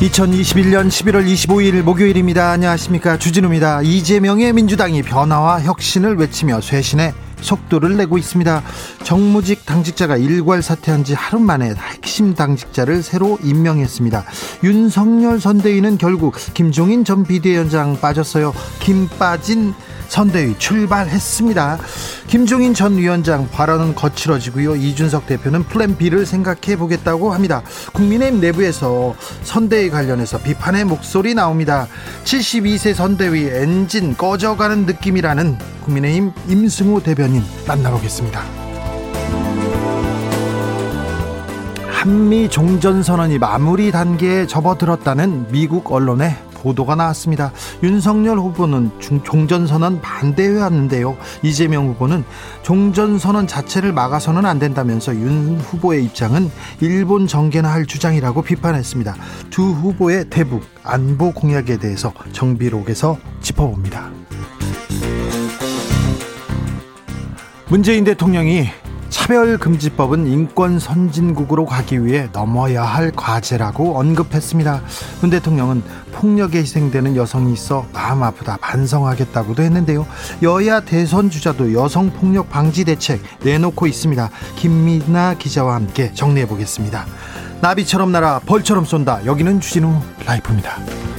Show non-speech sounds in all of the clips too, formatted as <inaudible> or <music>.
2021년 11월 25일 목요일입니다. 안녕하십니까. 주진우입니다. 이재명의 민주당이 변화와 혁신을 외치며 쇄신의 속도를 내고 있습니다. 정무직 당직자가 일괄 사퇴한 지 하루 만에 핵심 당직자를 새로 임명했습니다. 윤석열 선대위는 결국 김종인 전 비대위원장 빠졌어요. 김 빠진 선대위 출발했습니다. 김종인 전 위원장 발언은 거칠어지고요. 이준석 대표는 플랜 B를 생각해 보겠다고 합니다. 국민의힘 내부에서 선대위 관련해서 비판의 목소리 나옵니다. 72세 선대위 엔진 꺼져가는 느낌이라는 국민의힘 임승호 대변인 만나보겠습니다. 한미 종전선언이 마무리 단계에 접어들었다는 미국 언론의 보도가 나왔습니다. 윤석열 후보는 종전선언 반대해왔는데요. 이재명 후보는 종전선언 자체를 막아서는 안 된다면서 윤 후보의 입장은 일본 정계나 할 주장이라고 비판했습니다. 두 후보의 대북 안보 공약에 대해서 정비록에서 짚어봅니다. 문재인 대통령이 차별금지법은 인권 선진국으로 가기 위해 넘어야 할 과제라고 언급했습니다. 문 대통령은 폭력에 희생되는 여성이 있어 마음 아프다 반성하겠다고도 했는데요. 여야 대선 주자도 여성 폭력 방지 대책 내놓고 있습니다. 김민아 기자와 함께 정리해 보겠습니다. 나비처럼 날아 벌처럼 쏜다. 여기는 주진우 라이프입니다.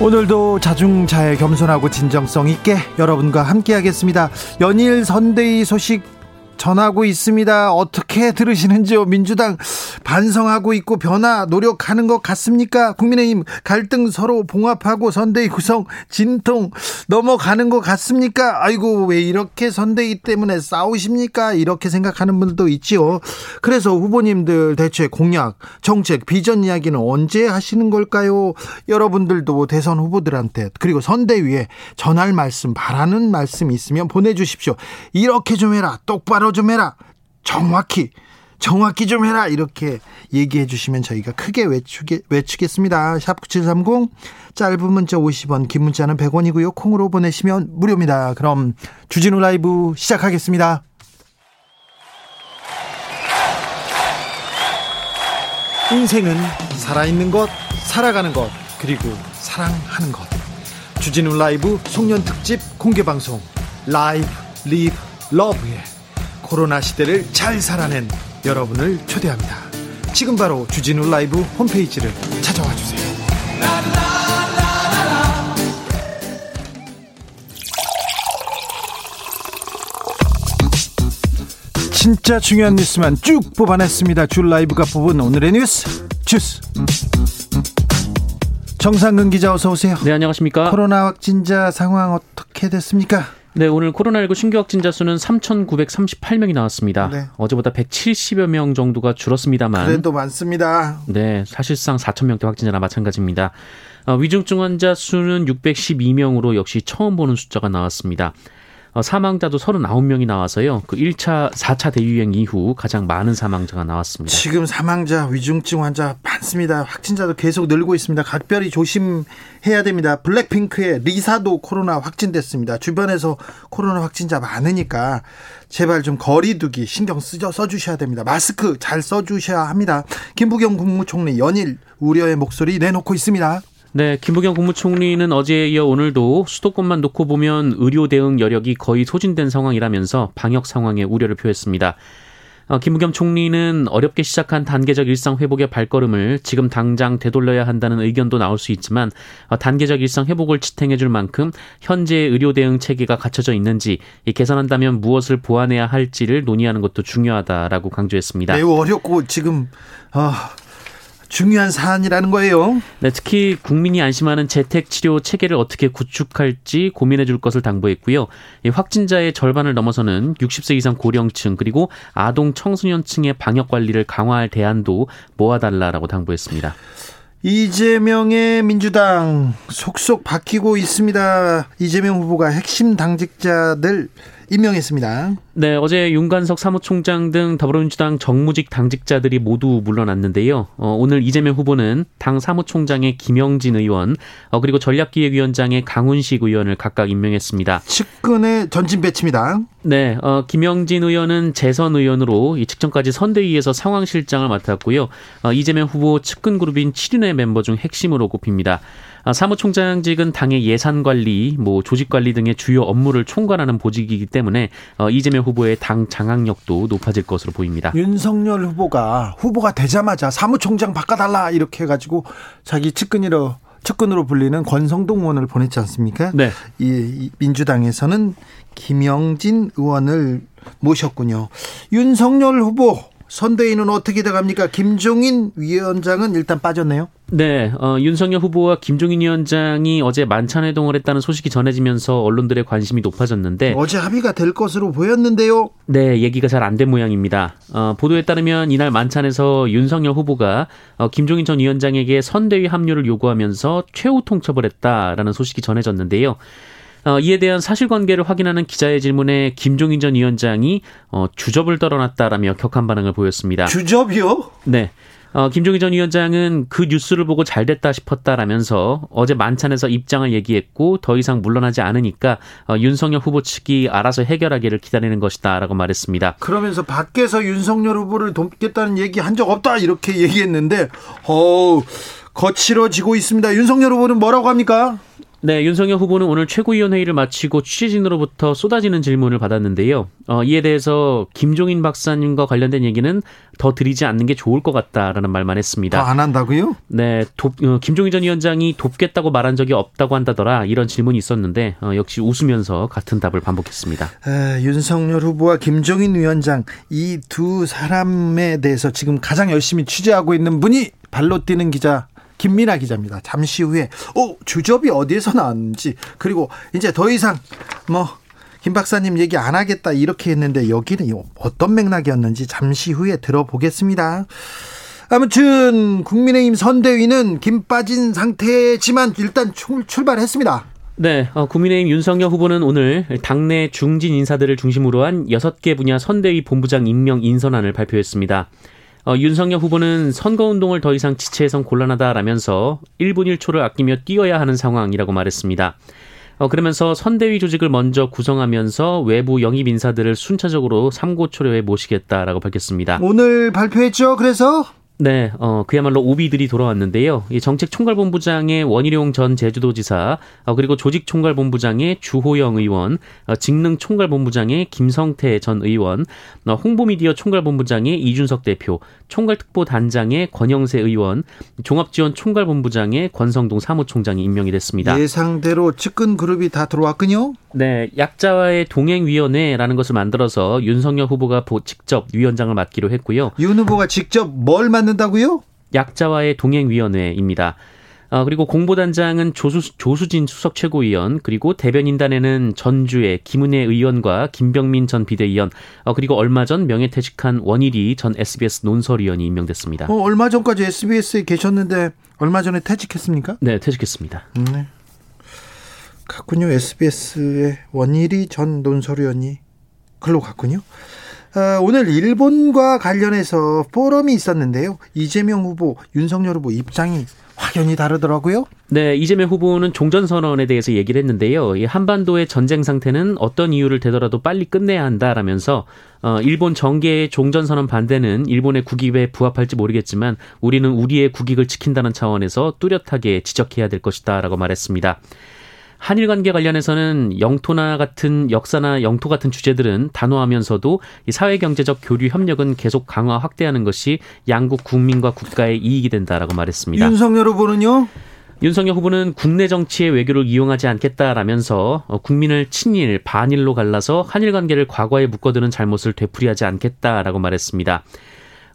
오늘도 자중자애 겸손하고 진정성 있게 여러분과 함께하겠습니다. 연일 선대위 소식 전하고 있습니다. 어떻게 들으시는지요? 민주당 반성하고 있고 변화 노력하는 것 같습니까? 국민의힘 갈등 서로 봉합하고 선대위 구성 진통 넘어가는 것 같습니까? 아이고 왜 이렇게 선대위 때문에 싸우십니까? 이렇게 생각하는 분들도 있지요. 그래서 후보님들 대체 공약, 정책, 비전 이야기는 언제 하시는 걸까요? 여러분들도 대선 후보들한테 그리고 선대위에 전할 말씀, 바라는 말씀 있으면 보내주십시오. 이렇게 좀 해라. 똑바로 바로 좀 해라. 정확히 정확히 좀 해라 이렇게 얘기해 주시면 저희가 크게 외치게, 외치겠습니다. 샵 9730 짧은 문자 50원 긴 문자는 100원이고요. 콩으로 보내시면 무료입니다. 그럼 주진우 라이브 시작하겠습니다. 인생은 살아있는 것, 살아가는 것, 그리고 사랑하는 것. 주진우 라이브 송년 특집 공개 방송 Live Live Love에 코로나 시대를 잘 살아낸 여러분을 초대합니다. 지금 바로 주진우 라이브 홈페이지를 찾아와 주세요. 진짜 중요한 뉴스만 쭉 뽑아냈습니다. 주 라이브가 뽑은 오늘의 뉴스 주스. 정상근 기자 어서 오세요. 네 안녕하십니까. 코로나 확진자 상황 어떻게 됐습니까? 네, 오늘 코로나19 신규 확진자 수는 3,938명이 나왔습니다. 네. 어제보다 170여 명 정도가 줄었습니다만. 그래도 많습니다. 네, 사실상 4,000명대 확진자나 마찬가지입니다. 어, 위중증 환자 수는 612명으로 역시 처음 보는 숫자가 나왔습니다. 어, 사망자도 39명이 나와서요. 그 1차, 4차 대유행 이후 가장 많은 사망자가 나왔습니다. 지금 사망자, 위중증 환자 많습니다. 확진자도 계속 늘고 있습니다. 각별히 조심해야 됩니다. 블랙핑크의 리사도 코로나 확진됐습니다. 주변에서 코로나 확진자 많으니까 제발 좀 거리두기 신경 쓰죠 써주셔야 됩니다. 마스크 잘 써주셔야 합니다. 김부경 국무총리 연일 우려의 목소리 내놓고 있습니다. 네, 김부겸 국무총리는 어제에 이어 오늘도 수도권만 놓고 보면 의료 대응 여력이 거의 소진된 상황이라면서 방역 상황에 우려를 표했습니다. 어, 김부겸 총리는 어렵게 시작한 단계적 일상 회복의 발걸음을 지금 당장 되돌려야 한다는 의견도 나올 수 있지만 어, 단계적 일상 회복을 지탱해 줄 만큼 현재의 의료 대응 체계가 갖춰져 있는지 개선한다면 무엇을 보완해야 할지를 논의하는 것도 중요하다라고 강조했습니다. 매우 어렵고 지금 아 중요한 사안이라는 거예요. 네, 특히 국민이 안심하는 재택 치료 체계를 어떻게 구축할지 고민해 줄 것을 당부했고요. 확진자의 절반을 넘어서는 60세 이상 고령층 그리고 아동 청소년층의 방역 관리를 강화할 대안도 모아달라라고 당부했습니다. 이재명의 민주당 속속 바뀌고 있습니다. 이재명 후보가 핵심 당직자들 임명했습니다. 네, 어제 윤관석 사무총장 등 더불어민주당 정무직 당직자들이 모두 물러났는데요. 어, 오늘 이재명 후보는 당 사무총장의 김영진 의원, 어, 그리고 전략기획위원장의 강훈식 의원을 각각 임명했습니다. 측근의 전진 배치입니다. 네, 어, 김영진 의원은 재선 의원으로 이 직전까지 선대위에서 상황실장을 맡았고요. 어, 이재명 후보 측근 그룹인 7인의 멤버 중 핵심으로 꼽힙니다. 아, 사무총장직은 당의 예산 관리, 뭐 조직 관리 등의 주요 업무를 총괄하는 보직이기 때문에 어, 이재명 후보의 당 장악력도 높아질 것으로 보입니다. 윤석열 후보가 후보가 되자마자 사무총장 바꿔달라 이렇게 해가지고 자기 측근으로 측근으로 불리는 권성동 의원을 보냈지 않습니까? 네. 이, 이 민주당에서는 김영진 의원을 모셨군요. 윤석열 후보 선대위는 어떻게 돼갑니까? 김종인 위원장은 일단 빠졌네요. 네, 어, 윤석열 후보와 김종인 위원장이 어제 만찬 회동을 했다는 소식이 전해지면서 언론들의 관심이 높아졌는데 어제 합의가 될 것으로 보였는데요. 네, 얘기가 잘 안 된 모양입니다. 어, 보도에 따르면 이날 만찬에서 윤석열 후보가 어, 김종인 전 위원장에게 선대위 합류를 요구하면서 최후 통첩을 했다라는 소식이 전해졌는데요. 어, 이에 대한 사실관계를 확인하는 기자의 질문에 김종인 전 위원장이 어, 주접을 떨어놨다라며 격한 반응을 보였습니다. 주접이요? 네. 어, 김종인 전 위원장은 그 뉴스를 보고 잘 됐다 싶었다라면서 어제 만찬에서 입장을 얘기했고 더 이상 물러나지 않으니까 어, 윤석열 후보 측이 알아서 해결하기를 기다리는 것이다라고 말했습니다. 그러면서 밖에서 윤석열 후보를 돕겠다는 얘기 한 적 없다 이렇게 얘기했는데 어 거칠어지고 있습니다. 윤석열 후보는 뭐라고 합니까? 네, 윤석열 후보는 오늘 최고위원회의를 마치고 취재진으로부터 쏟아지는 질문을 받았는데요. 어, 이에 대해서 김종인 박사님과 관련된 얘기는 더 드리지 않는 게 좋을 것 같다라는 말만 했습니다. 더안 한다고요? 네, 돕, 어, 김종인 전 위원장이 돕겠다고 말한 적이 없다고 한다더라 이런 질문이 있었는데 어, 역시 웃으면서 같은 답을 반복했습니다. 에, 윤석열 후보와 김종인 위원장 이 두 사람에 대해서 지금 가장 열심히 취재하고 있는 분이 발로 뛰는 기자 김민아 기자입니다. 잠시 후에 어 주접이 어디에서 나왔는지 그리고 이제 더 이상 뭐 김 박사님 얘기 안 하겠다 이렇게 했는데 여기는 어떤 맥락이었는지 잠시 후에 들어보겠습니다. 아무튼 국민의힘 선대위는 김 빠진 상태지만 일단 출발했습니다. 네, 어, 국민의힘 윤석열 후보는 오늘 당내 중진 인사들을 중심으로 한 6개 분야 선대위 본부장 임명 인선안을 발표했습니다. 어, 윤석열 후보는 선거운동을 더 이상 지체해선 곤란하다라면서 1분 1초를 아끼며 뛰어야 하는 상황이라고 말했습니다. 어, 그러면서 선대위 조직을 먼저 구성하면서 외부 영입 인사들을 순차적으로 삼고초려에 모시겠다라고 밝혔습니다. 오늘 발표했죠. 그래서 네, 어, 그야말로 오비들이 돌아왔는데요. 이 정책 총괄본부장의 원희룡 전 제주도지사, 어, 그리고 조직 총괄본부장의 주호영 의원, 어, 직능 총괄본부장의 김성태 전 의원, 어, 홍보미디어 총괄본부장의 이준석 대표, 총괄특보단장의 권영세 의원, 종합지원 총괄본부장의 권성동 사무총장이 임명이 됐습니다. 예상대로 측근 그룹이 다 들어왔군요. 네, 약자와의 동행위원회라는 것을 만들어서 윤석열 후보가 직접 위원장을 맡기로 했고요. 윤 후보가 직접 뭘 맡는다고요? 약자와의 동행위원회입니다. 어, 그리고 공보단장은 조수, 조수진 수석 최고위원, 그리고 대변인단에는 전주의 김은혜 의원과 김병민 전 비대위원, 어, 그리고 얼마 전 명예퇴직한 원일이 전 SBS 논설위원이 임명됐습니다. 어, 얼마 전까지 SBS에 계셨는데 얼마 전에 퇴직했습니까? 네, 퇴직했습니다. 네. 갔군요. SBS의 원일이 전 논설위원이 글로 갔군요. 어, 오늘 일본과 관련해서 포럼이 있었는데요. 이재명 후보, 윤석열 후보 입장이 확연히 다르더라고요. 네, 이재명 후보는 종전선언에 대해서 얘기를 했는데요. 이 한반도의 전쟁 상태는 어떤 이유를 대더라도 빨리 끝내야 한다라면서 어, 일본 정계의 종전선언 반대는 일본의 국익에 부합할지 모르겠지만 우리는 우리의 국익을 지킨다는 차원에서 뚜렷하게 지적해야 될 것이다라고 말했습니다. 한일 관계 관련해서는 영토나 같은 역사나 영토 같은 주제들은 단호하면서도 이 사회 경제적 교류 협력은 계속 강화 확대하는 것이 양국 국민과 국가의 이익이 된다라고 말했습니다. 윤석열 후보는요? 윤석열 후보는 국내 정치의 외교를 이용하지 않겠다라면서 어, 국민을 친일, 반일로 갈라서 한일 관계를 과거에 묶어두는 잘못을 되풀이하지 않겠다라고 말했습니다.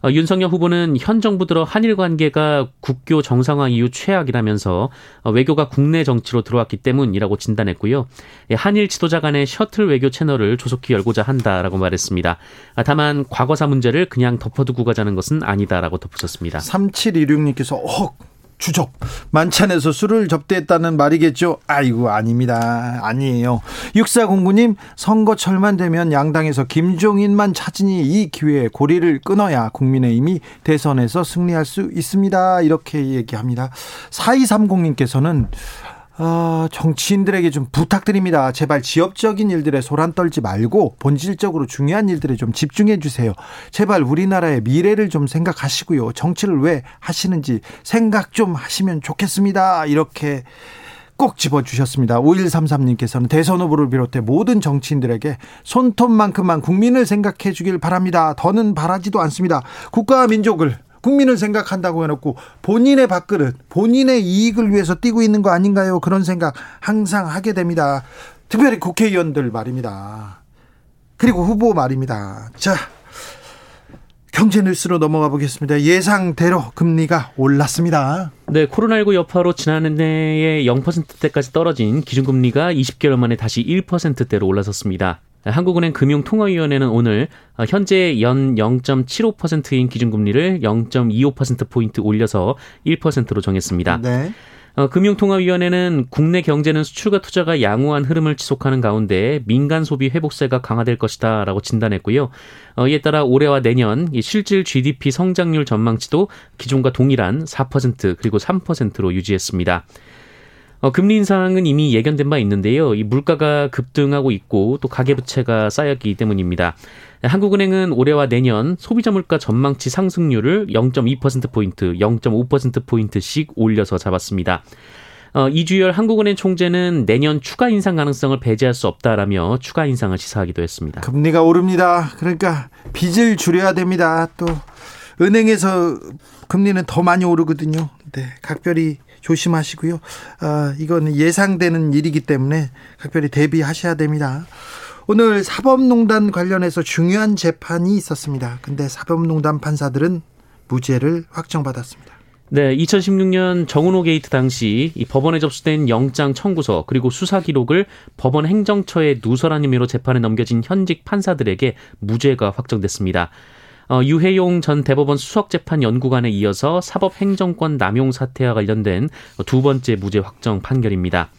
어, 윤석열 후보는 현 정부 들어 한일 관계가 국교 정상화 이후 최악이라면서 어, 외교가 국내 정치로 들어왔기 때문이라고 진단했고요. 예, 한일 지도자 간의 셔틀 외교 채널을 조속히 열고자 한다라고 말했습니다. 아, 다만 과거사 문제를 그냥 덮어두고 가자는 것은 아니다라고 덧붙였습니다. 3716님께서 어 주접 만찬에서 술을 접대했다는 말이겠죠. 아이고 아닙니다. 아니에요. 6409님 선거철만 되면 양당에서 김종인만 찾으니 이 기회에 고리를 끊어야 국민의힘이 대선에서 승리할 수 있습니다. 이렇게 얘기합니다. 4230님께서는 어, 정치인들에게 좀 부탁드립니다. 제발 지역적인 일들에 소란 떨지 말고 본질적으로 중요한 일들에 좀 집중해 주세요. 제발 우리나라의 미래를 좀 생각하시고요. 정치를 왜 하시는지 생각 좀 하시면 좋겠습니다. 이렇게 꼭 집어주셨습니다. 5133님께서는 대선 후보를 비롯해 모든 정치인들에게 손톱만큼만 국민을 생각해 주길 바랍니다. 더는 바라지도 않습니다. 국가와 민족을 국민을 생각한다고 해놓고 본인의 밥그릇, 본인의 이익을 위해서 뛰고 있는 거 아닌가요? 그런 생각 항상 하게 됩니다. 특별히 국회의원들 말입니다. 그리고 후보 말입니다. 자, 경제 뉴스로 넘어가 보겠습니다. 예상대로 금리가 올랐습니다. 네, 코로나19 여파로 지난해에 0%대까지 떨어진 기준금리가 20개월 만에 다시 1%대로 올라섰습니다. 한국은행 금융통화위원회는 오늘 현재 연 0.75%인 기준금리를 0.25%포인트 올려서 1%로 정했습니다. 네. 어, 금융통화위원회는 국내 경제는 수출과 투자가 양호한 흐름을 지속하는 가운데 민간 소비 회복세가 강화될 것이다라고 진단했고요. 어, 이에 따라 올해와 내년 실질 GDP 성장률 전망치도 기존과 동일한 4% 그리고 3%로 유지했습니다. 어, 금리 인상은 이미 예견된 바 있는데요. 이 물가가 급등하고 있고 또 가계부채가 쌓였기 때문입니다. 한국은행은 올해와 내년 소비자 물가 전망치 상승률을 0.2%포인트, 0.5%포인트씩 올려서 잡았습니다. 어, 이주열 한국은행 총재는 내년 추가 인상 가능성을 배제할 수 없다라며 추가 인상을 시사하기도 했습니다. 금리가 오릅니다. 그러니까 빚을 줄여야 됩니다. 또 은행에서 금리는 더 많이 오르거든요. 네, 각별히 조심하시고요. 아, 이건 예상되는 일이기 때문에 각별히 대비하셔야 됩니다. 오늘 사법농단 관련해서 중요한 재판이 있었습니다. 근데 사법농단 판사들은 무죄를 확정받았습니다. 네, 2016년 정운호 게이트 당시 이 법원에 접수된 영장 청구서 그리고 수사 기록을 법원 행정처에 누설한 혐의로 재판에 넘겨진 현직 판사들에게 무죄가 확정됐습니다. 어, 유해용 전 대법원 수석재판 연구관에 이어서 사법행정권 남용 사태와 관련된 두 번째 무죄 확정 판결입니다.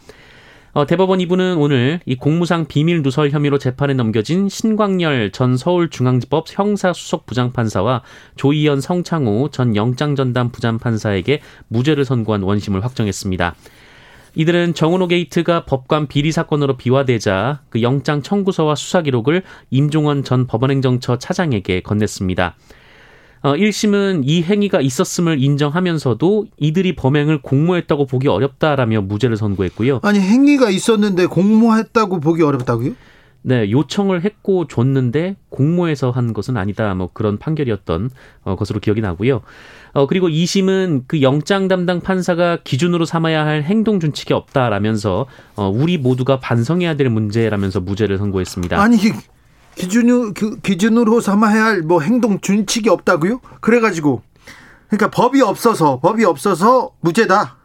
어, 대법원 2부는 오늘 이 공무상 비밀 누설 혐의로 재판에 넘겨진 신광열 전 서울중앙지법 형사수석 부장판사와 조희연 성창호 전 영장전담 부장판사에게 무죄를 선고한 원심을 확정했습니다. 이들은 정은호 게이트가 법관 비리 사건으로 비화되자 그 영장 청구서와 수사 기록을 임종원 전 법원행정처 차장에게 건넸습니다. 어, 1심은 이 행위가 있었음을 인정하면서도 이들이 범행을 공모했다고 보기 어렵다라며 무죄를 선고했고요. 아니 행위가 있었는데 공모했다고 보기 어렵다고요? 네, 요청을 했고 줬는데 공모해서 한 것은 아니다. 뭐 그런 판결이었던 어, 것으로 기억이 나고요. 어, 그리고 2심은 그 영장 담당 판사가 기준으로 삼아야 할 행동 준칙이 없다라면서 어, 우리 모두가 반성해야 될 문제라면서 무죄를 선고했습니다. 아니 기준으로 그 기준으로 삼아야 할 뭐 행동 준칙이 없다고요? 그래가지고 그러니까 법이 없어서 법이 없어서 무죄다.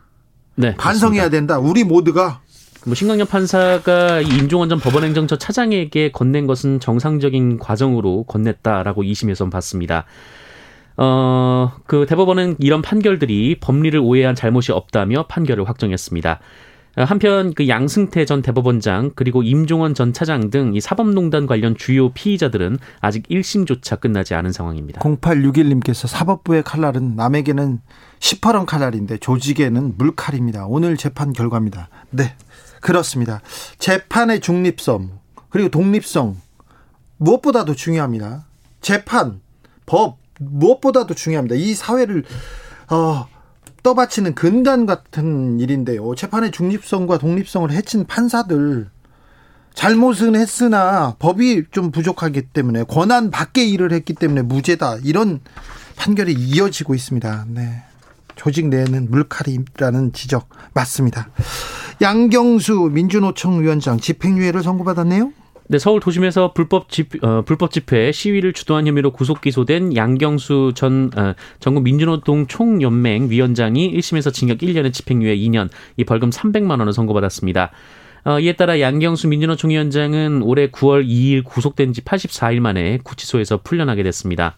네, 반성해야 그렇습니다. 된다. 우리 모두가 뭐 신강렬 판사가 임종원 전 법원행정처 차장에게 건넨 것은 정상적인 과정으로 건넸다라고 2심에선 봤습니다. 어, 그 대법원은 이런 판결들이 법리를 오해한 잘못이 없다며 판결을 확정했습니다. 한편 그 양승태 전 대법원장 그리고 임종원 전 차장 등 이 사법농단 관련 주요 피의자들은 아직 1심조차 끝나지 않은 상황입니다. 0861님께서 사법부의 칼날은 남에게는 18원 칼날인데 조직에는 물칼입니다. 오늘 재판 결과입니다. 네. 그렇습니다. 재판의 중립성 그리고 독립성 무엇보다도 중요합니다. 재판, 법 무엇보다도 중요합니다. 이 사회를 어, 떠받치는 근간 같은 일인데요. 재판의 중립성과 독립성을 해친 판사들 잘못은 했으나 법이 좀 부족하기 때문에 권한 밖의 일을 했기 때문에 무죄다. 이런 판결이 이어지고 있습니다. 네. 조직 내에는 물칼이라는 지적 맞습니다. 양경수 민주노총 위원장 집행유예를 선고받았네요. 네, 서울 도심에서 불법 집 어, 불법 집회 시위를 주도한 혐의로 구속 기소된 양경수 전 어, 전국 민주노동 총연맹 위원장이 1심에서 징역 1년에 집행유예 2년, 이 벌금 300만 원을 선고받았습니다. 어, 이에 따라 양경수 민주노총 위원장은 올해 9월 2일 구속된 지 84일 만에 구치소에서 풀려나게 됐습니다.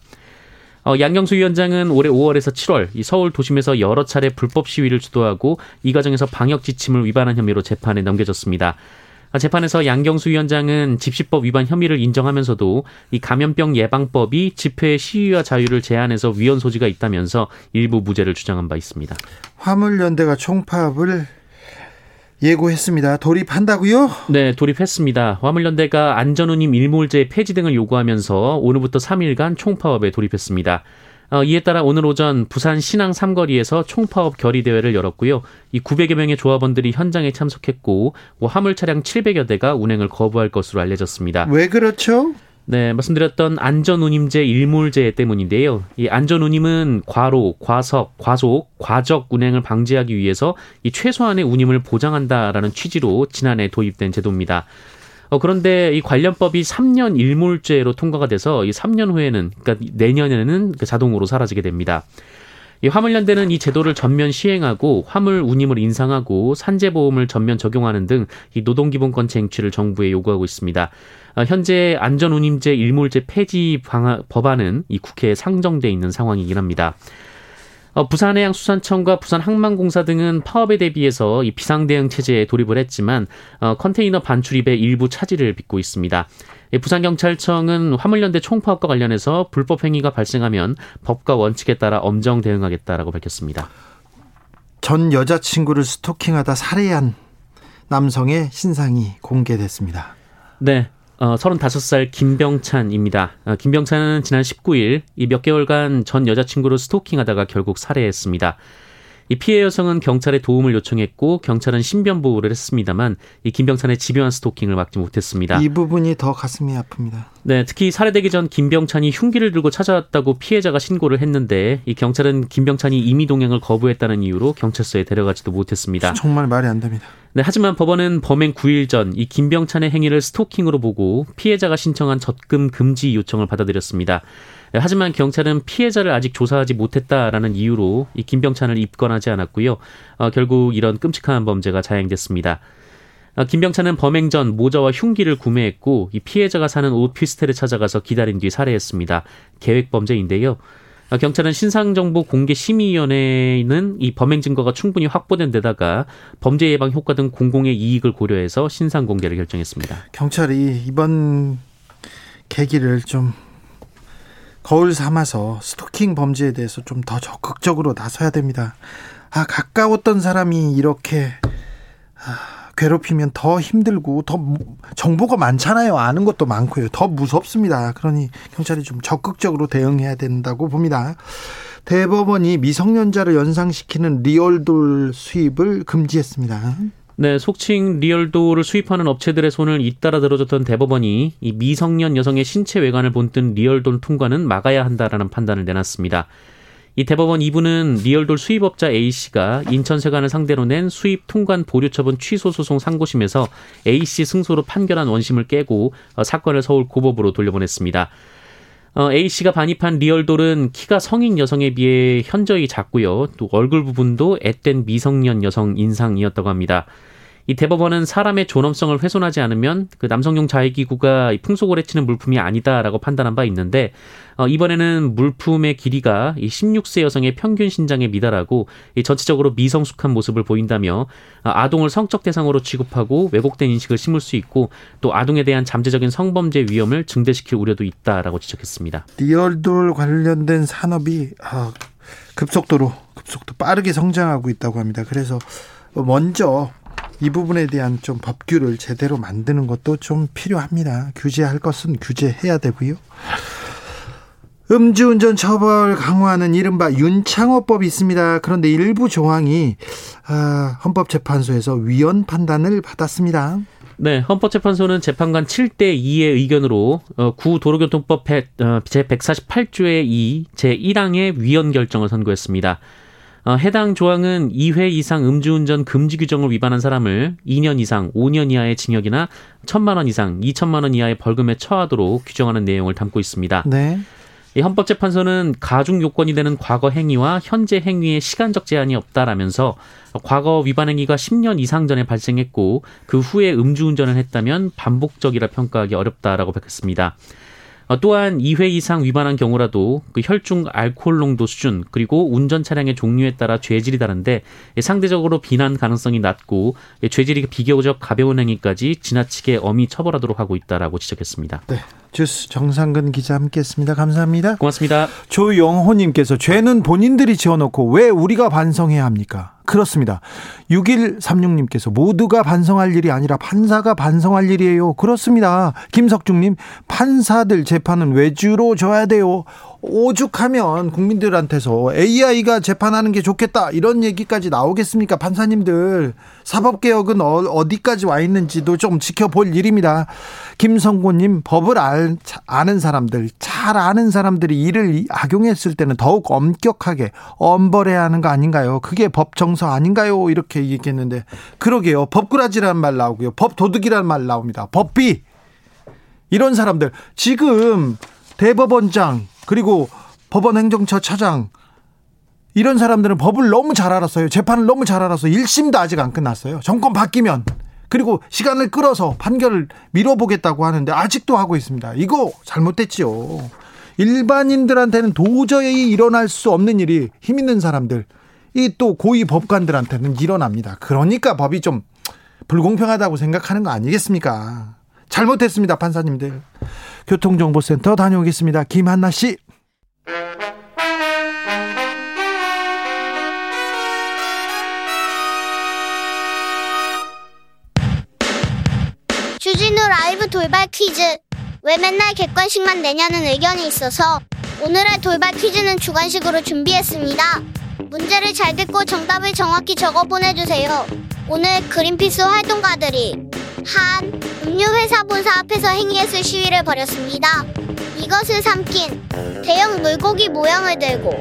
어, 양경수 위원장은 올해 5월에서 7월 이 서울 도심에서 여러 차례 불법 시위를 주도하고 이 과정에서 방역 지침을 위반한 혐의로 재판에 넘겨졌습니다. 재판에서 양경수 위원장은 집시법 위반 혐의를 인정하면서도 이 감염병 예방법이 집회 시위와 자유를 제한해서 위헌 소지가 있다면서 일부 무죄를 주장한 바 있습니다. 화물연대가 총파업을 예고했습니다. 돌입한다고요? 네, 돌입했습니다. 화물연대가 안전운임 일몰제 폐지 등을 요구하면서 오늘부터 3일간 총파업에 돌입했습니다. 어, 이에 따라 오늘 오전 부산 신항 삼거리에서 총파업 결의 대회를 열었고요. 이 900여 명의 조합원들이 현장에 참석했고 뭐 화물 차량 700여 대가 운행을 거부할 것으로 알려졌습니다. 왜 그렇죠? 네, 말씀드렸던 안전운임제 일몰제 때문인데요. 이 안전운임은 과로, 과석, 과속, 과적 운행을 방지하기 위해서 이 최소한의 운임을 보장한다라는 취지로 지난해 도입된 제도입니다. 어, 그런데 이 관련법이 3년 일몰제로 통과가 돼서 이 3년 후에는 그러니까 내년에는 그 자동으로 사라지게 됩니다. 이 화물연대는 이 제도를 전면 시행하고 화물 운임을 인상하고 산재보험을 전면 적용하는 등 이 노동기본권 쟁취를 정부에 요구하고 있습니다. 어, 현재 안전운임제 일몰제 폐지 방안, 법안은 이 국회에 상정돼 있는 상황이긴 합니다. 어, 부산해양수산청과 부산항만공사 등은 파업에 대비해서 이 비상대응 체제에 돌입을 했지만 어, 컨테이너 반출입에 일부 차질을 빚고 있습니다. 예, 부산경찰청은 화물연대 총파업과 관련해서 불법 행위가 발생하면 법과 원칙에 따라 엄정 대응하겠다라고 밝혔습니다. 전 여자친구를 스토킹하다 살해한 남성의 신상이 공개됐습니다. 네. 어, 35살 김병찬입니다. 어, 김병찬은 지난 19일 이 몇 개월간 전 여자친구를 스토킹하다가 결국 살해했습니다. 이 피해 여성은 경찰에 도움을 요청했고 경찰은 신변 보호를 했습니다만 이 김병찬의 집요한 스토킹을 막지 못했습니다. 이 부분이 더 가슴이 아픕니다. 네, 특히 살해되기 전 김병찬이 흉기를 들고 찾아왔다고 피해자가 신고를 했는데 이 경찰은 김병찬이 임의 동행을 거부했다는 이유로 경찰서에 데려가지도 못했습니다. 정말 말이 안 됩니다. 네, 하지만 법원은 범행 9일 전 이 김병찬의 행위를 스토킹으로 보고 피해자가 신청한 적금 금지 요청을 받아들였습니다. 네, 하지만 경찰은 피해자를 아직 조사하지 못했다라는 이유로 이 김병찬을 입건하지 않았고요. 어, 결국 이런 끔찍한 범죄가 자행됐습니다. 어, 김병찬은 범행 전 모자와 흉기를 구매했고 이 피해자가 사는 오피스텔에 찾아가서 기다린 뒤 살해했습니다. 계획 범죄인데요. 어, 경찰은 신상정보 공개 심의위원회는 이 범행 증거가 충분히 확보된 데다가 범죄 예방 효과 등 공공의 이익을 고려해서 신상 공개를 결정했습니다. 경찰이 이번 계기를 좀 거울 삼아서 스토킹 범죄에 대해서 좀 더 적극적으로 나서야 됩니다. 아, 가까웠던 사람이 이렇게 아, 괴롭히면 더 힘들고 더 정보가 많잖아요. 아는 것도 많고요. 더 무섭습니다. 그러니 경찰이 좀 적극적으로 대응해야 된다고 봅니다. 대법원이 미성년자를 연상시키는 리얼돌 수입을 금지했습니다. 네, 속칭 리얼돌을 수입하는 업체들의 손을 잇따라 들어줬던 대법원이 이 미성년 여성의 신체 외관을 본뜬 리얼돌 통과는 막아야 한다라는 판단을 내놨습니다. 이 대법원 2부는 리얼돌 수입업자 A씨가 인천세관을 상대로 낸 수입 통관 보류 처분 취소 소송 상고심에서 A씨 승소로 판결한 원심을 깨고 어, 사건을 서울 고법으로 돌려보냈습니다. 어, A씨가 반입한 리얼돌은 키가 성인 여성에 비해 현저히 작고요. 또 얼굴 부분도 앳된 미성년 여성 인상이었다고 합니다. 이 대법원은 사람의 존엄성을 훼손하지 않으면 그 남성용 자위기구가 풍속을 해치는 물품이 아니다라고 판단한 바 있는데 어, 이번에는 물품의 길이가 이 16세 여성의 평균 신장에 미달하고 이 전체적으로 미성숙한 모습을 보인다며 어, 아동을 성적 대상으로 취급하고 왜곡된 인식을 심을 수 있고 또 아동에 대한 잠재적인 성범죄 위험을 증대시킬 우려도 있다라고 지적했습니다. 리얼돌 관련된 산업이 아, 급속도로 급속도 빠르게 성장하고 있다고 합니다. 그래서 먼저 이 부분에 대한 좀 법규를 제대로 만드는 것도 좀 필요합니다. 규제할 것은 규제해야 되고요. 음주운전 처벌 강화하는 이른바 윤창호법이 있습니다. 그런데 일부 조항이 아, 헌법재판소에서 위헌 판단을 받았습니다. 네, 헌법재판소는 재판관 7대 2의 의견으로 어, 구 도로교통법 제 148조의 2 제 1항의 위헌 결정을 선고했습니다. 어, 해당 조항은 2회 이상 음주운전 금지 규정을 위반한 사람을 2년 이상 5년 이하의 징역이나 1천만 원 이상 2천만 원 이하의 벌금에 처하도록 규정하는 내용을 담고 있습니다. 네. 이 헌법재판소는 가중 요건이 되는 과거 행위와 현재 행위에 시간적 제한이 없다라면서 과거 위반 행위가 10년 이상 전에 발생했고 그 후에 음주운전을 했다면 반복적이라 평가하기 어렵다라고 밝혔습니다. 어, 또한 2회 이상 위반한 경우라도 그 혈중 알코올 농도 수준 그리고 운전 차량의 종류에 따라 죄질이 다른데 상대적으로 비난 가능성이 낮고 죄질이 비교적 가벼운 행위까지 지나치게 엄히 처벌하도록 하고 있다라고 지적했습니다. 네. 주스 정상근 기자 함께했습니다. 감사합니다. 고맙습니다. 조영호님께서 죄는 본인들이 지어놓고 왜 우리가 반성해야 합니까? 그렇습니다. 6136님께서 모두가 반성할 일이 아니라 판사가 반성할 일이에요. 그렇습니다. 김석중님, 판사들 재판은 외주로 줘야 돼요. 오죽하면 국민들한테서 AI가 재판하는 게 좋겠다 이런 얘기까지 나오겠습니까 판사님들? 사법 개혁은 어, 디까지와 있는지도 좀 지켜볼 일입니다. 김성곤님 법을 알, 아는 사람들 잘 아는 사람들이 이를 악용했을 때는 더욱 엄격하게 엄벌해야 하는 거 아닌가요? 그게 법 정서 아닌가요? 이렇게 얘기했는데 그러게요. 법꾸라지라는 말 나오고요. 법 도둑이라는 말 나옵니다. 법비. 이런 사람들. 지금 대법원장 그리고 법원 행정처 차장 이런 사람들은 법을 너무 잘 알았어요. 재판을 너무 잘 알아서 1심도 아직 안 끝났어요. 정권 바뀌면 그리고 시간을 끌어서 판결을 미뤄보겠다고 하는데 아직도 하고 있습니다. 이거 잘못됐지요. 일반인들한테는 도저히 일어날 수 없는 일이 힘 있는 사람들, 이 또 고위 법관들한테는 일어납니다. 그러니까 법이 좀 불공평하다고 생각하는 거 아니겠습니까? 잘못했습니다, 판사님들. 교통정보센터 다녀오겠습니다. 김한나 씨. 주진우 라이브 돌발 퀴즈. 왜 맨날 객관식만 내냐는 의견이 있어서 오늘의 돌발 퀴즈는 주관식으로 준비했습니다. 문제를 잘 듣고 정답을 정확히 적어 보내주세요. 오늘 그린피스 활동가들이 한 음료회사 본사 앞에서 행위했을 시위를 벌였습니다. 이것을 삼킨 대형 물고기 모양을 들고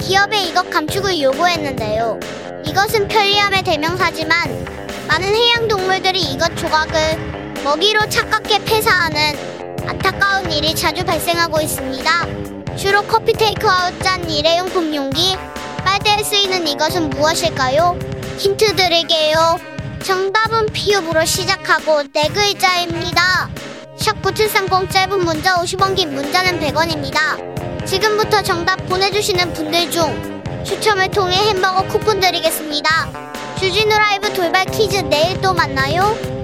기업에 이것 감축을 요구했는데요. 이것은 편리함의 대명사지만 많은 해양 동물들이 이것 조각을 먹이로 착각해 폐사하는 안타까운 일이 자주 발생하고 있습니다. 주로 커피 테이크아웃 짠 일회용품 용기, 빨대에 쓰이는 이것은 무엇일까요? 힌트 드릴게요. 정답은 피읍으로 시작하고 네 글자입니다. 샵9730 짧은 문자 50원 긴 문자는 100원입니다. 지금부터 정답 보내주시는 분들 중 추첨을 통해 햄버거 쿠폰 드리겠습니다. 주진우 라이브 돌발 퀴즈 내일 또 만나요.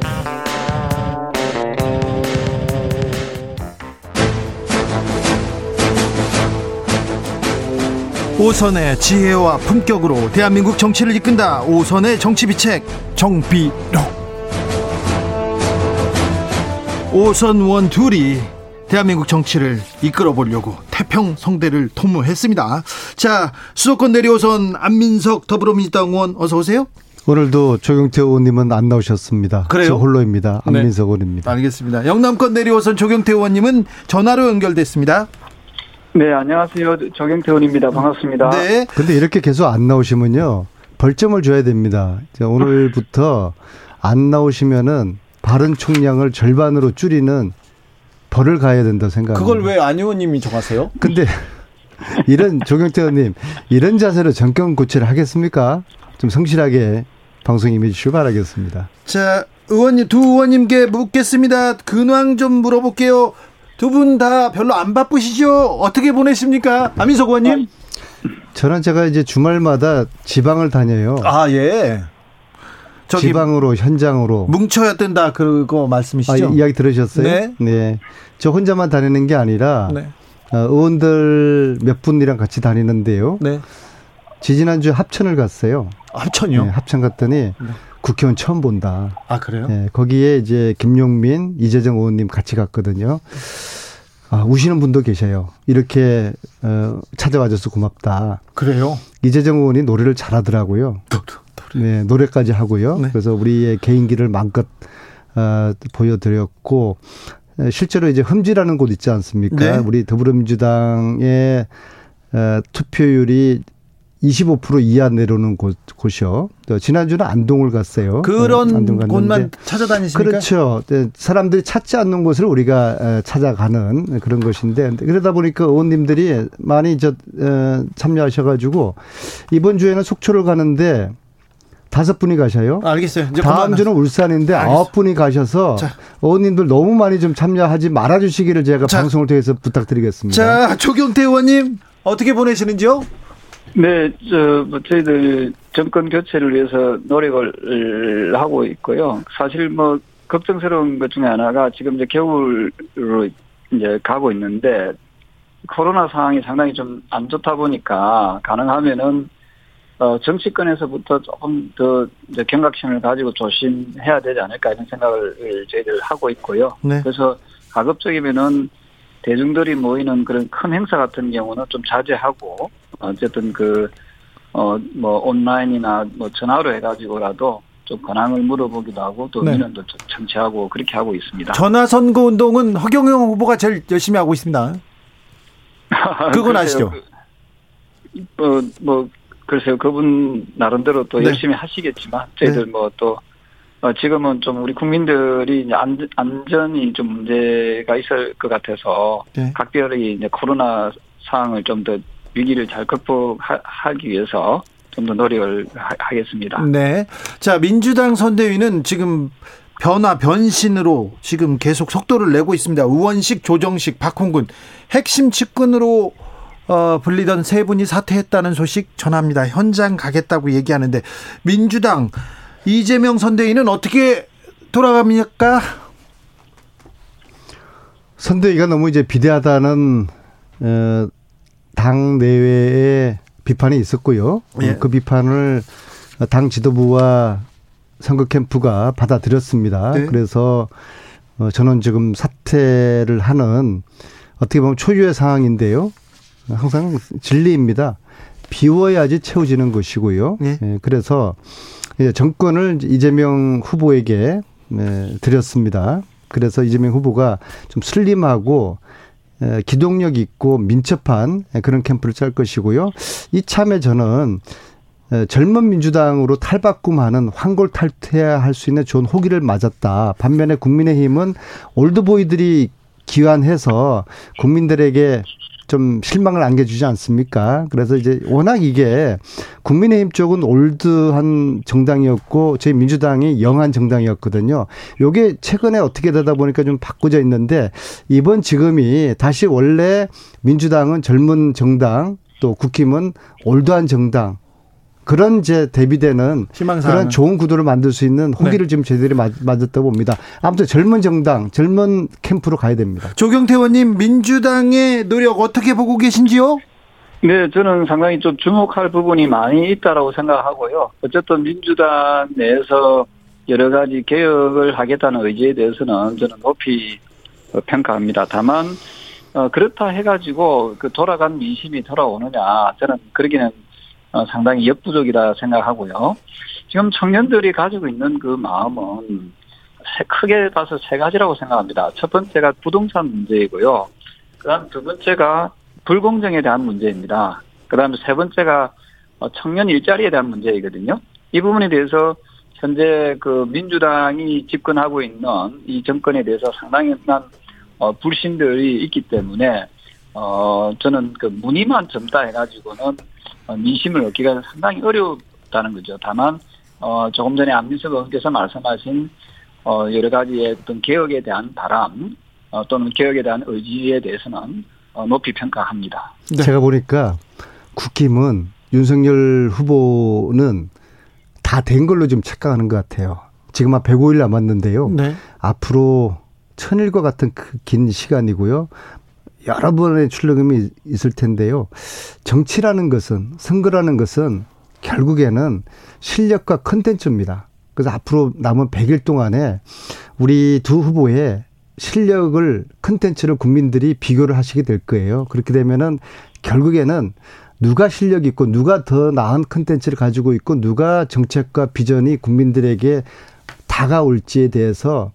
오선의 지혜와 품격으로 대한민국 정치를 이끈다. 오선의 정치비책 정비록. 오선 의원 둘이 대한민국 정치를 이끌어 보려고 태평 성대를 통무했습니다. 자, 수도권 내려오선 안민석 더불어민주당 의원 어서 오세요. 오늘도 조경태 의원님은 안 나오셨습니다. 그래요? 저 홀로입니다. 네. 안민석 네. 의원입니다. 알겠습니다. 영남권 내려오선 조경태 의원님은 전화로 연결됐습니다. 네, 안녕하세요. 정경태 의원입니다. 반갑습니다. 네. 근데 이렇게 계속 안 나오시면요. 벌점을 줘야 됩니다. 오늘부터 안 나오시면은 발언 총량을 절반으로 줄이는 벌을 가야 된다 생각합니다. 그걸 왜 안 의원님이 정하세요? 근데 <laughs> 이런 조경태 의원님 이런 자세로 정권 고치를 하겠습니까? 좀 성실하게 방송 임해 주시기 바라겠습니다. 자, 의원님 두 의원님께 묻겠습니다. 근황 좀 물어볼게요. 두 분 다 별로 안 바쁘시죠? 어떻게 보내십니까? 아민석 의원님? 저는 제가 이제 주말마다 지방을 다녀요. 아, 예. 지방으로 현장으로 뭉쳐야 된다 그거 말씀이시죠? 아, 이야기 들으셨어요? 네. 네. 저 혼자만 다니는 게 아니라 네. 어, 의원들 몇 분이랑 같이 다니는데요. 네. 지지난주 합천을 갔어요. 합천이요? 네, 합천 갔더니 네. 국회의원 처음 본다. 아 그래요? 네, 거기에 이제 김용민, 이재정 의원님 같이 갔거든요. 아, 우시는 분도 계셔요. 이렇게 어, 찾아와줘서 고맙다. 그래요? 이재정 의원이 노래를 잘하더라고요. 네, 노래까지 하고요. 네. 그래서 우리의 개인기를 마음껏 어, 보여드렸고 실제로 이제 흠지라는 곳 있지 않습니까? 네. 우리 더불어민주당의 어, 투표율이 25% 이하 내려오는 곳, 곳이요. 지난주는 안동을 갔어요. 그런 네, 안동 곳만 찾아다니시니까 그렇죠. 네, 사람들이 찾지 않는 곳을 우리가 찾아가는 그런 것인데 그러다 보니까 의원님들이 많이 저 참여하셔가지고 이번 주에는 속초를 가는데 다섯 분이 가셔요. 알겠어요. 다음 주는 울산인데 아홉 분이 가셔서 자. 의원님들 너무 많이 좀 참여하지 말아주시기를 제가 자. 방송을 통해서 부탁드리겠습니다. 자, 조경태 의원님 어떻게 보내시는지요? 네, 저, 뭐, 저희들 정권 교체를 위해서 노력을 하고 있고요. 사실 뭐, 걱정스러운 것 중에 하나가 지금 이제 겨울로 이제 가고 있는데, 코로나 상황이 상당히 좀 안 좋다 보니까, 가능하면은, 어, 정치권에서부터 조금 더 이제 경각심을 가지고 조심해야 되지 않을까 이런 생각을 저희들 하고 있고요. 네. 그래서 가급적이면은 대중들이 모이는 그런 큰 행사 같은 경우는 좀 자제하고 어쨌든 그 어 뭐 온라인이나 뭐 전화로 해가지고라도 좀 근황을 물어보기도 하고 또 네. 민원도 청취하고 그렇게 하고 있습니다. 전화 선거 운동은 허경영 후보가 제일 열심히 하고 있습니다. <laughs> 그건 아시죠? 그, 뭐, 뭐 글쎄요 그분 나름대로 또 네. 열심히 하시겠지만 저희들 네. 뭐또 어, 지금은 좀 우리 국민들이 이제 안, 안전이 좀 문제가 있을 것 같아서 네. 각별히 이제 코로나 상황을 좀 더 위기를 잘 극복하기 위해서 좀 더 노력을 하, 겠습니다 네. 자, 민주당 선대위는 지금 변화 변신으로 지금 계속 속도를 내고 있습니다. 우원식, 조정식, 박홍근 핵심 측근으로 어, 불리던 세 분이 사퇴했다는 소식 전합니다. 현장 가겠다고 얘기하는데 민주당 이재명 선대위는 어떻게 돌아갑니까? 선대위가 너무 이제 비대하다는 어, 당 내외에 비판이 있었고요. 예. 그 비판을 당 지도부와 선거 캠프가 받아들였습니다. 네. 그래서 어, 저는 지금 사퇴를 하는 어떻게 보면 초유의 상황인데요. 항상 진리입니다. 비워야지 채워지는 것이고요. 네. 예, 그래서 정권을 이재명 후보에게 네, 드렸습니다. 그래서 이재명 후보가 좀 슬림하고 기동력 있고 민첩한 그런 캠프를 짤 것이고요. 이참에 저는 젊은 민주당으로 탈바꿈하는 황골 탈퇴할 수 있는 좋은 호기를 맞았다. 반면에 국민의힘은 올드보이들이 기환해서 국민들에게 좀 실망을 안겨주지 않습니까? 그래서 이제 워낙 이게 국민의힘 쪽은 올드한 정당이었고 저희 민주당이 영한 정당이었거든요. 요게 최근에 어떻게 되다 보니까 좀 바꾸져 있는데 이번 지금이 다시 원래 민주당은 젊은 정당 또 국힘은 올드한 정당 그런 이제 대비되는 희망사항. 그런 좋은 구도를 만들 수 있는 호기를 네. 지금 저희들이 맞았다고 봅니다. 아무튼 젊은 정당, 젊은 캠프로 가야 됩니다. 조경태 의원님, 민주당의 노력 어떻게 보고 계신지요? 네, 저는 상당히 좀 주목할 부분이 많이 있다라고 생각하고요. 어쨌든 민주당 내에서 여러 가지 개혁을 하겠다는 의지에 대해서는 저는 높이 평가합니다. 다만 어, 그렇다 해가지고 그 돌아간 민심이 돌아오느냐 저는 그러기는 어, 상당히 역부족이다 생각하고요. 지금 청년들이 가지고 있는 그 마음은 크게 봐서 세 가지라고 생각합니다. 첫 번째가 부동산 문제이고요. 그 다음 두 번째가 불공정에 대한 문제입니다. 그 다음에 세 번째가 어, 청년 일자리에 대한 문제이거든요. 이 부분에 대해서 현재 그 민주당이 집권하고 있는 이 정권에 대해서 상당한 어, 불신들이 있기 때문에 어 저는 그 문의만 젊다 해가지고는 어, 민심을 얻기가 상당히 어렵다는 거죠. 다만 어, 조금 전에 안민석 의원께서 말씀하신 어, 여러 가지의 어떤 개혁에 대한 바람 어, 또는 개혁에 대한 의지에 대해서는 어, 높이 평가합니다. 네. 제가 보니까 국힘은 윤석열 후보는 다 된 걸로 좀 착각하는 것 같아요. 지금 한 105일 남았는데요. 네. 앞으로 천일과 같은 그 긴 시간이고요. 여러 번의 출력음이 있을 텐데요. 정치라는 것은 선거라는 것은 결국에는 실력과 컨텐츠입니다. 그래서 앞으로 남은 100일 동안에 우리 두 후보의 실력을 컨텐츠를 국민들이 비교를 하시게 될 거예요. 그렇게 되면은 결국에는 누가 실력 있고 누가 더 나은 컨텐츠를 가지고 있고 누가 정책과 비전이 국민들에게 다가올지에 대해서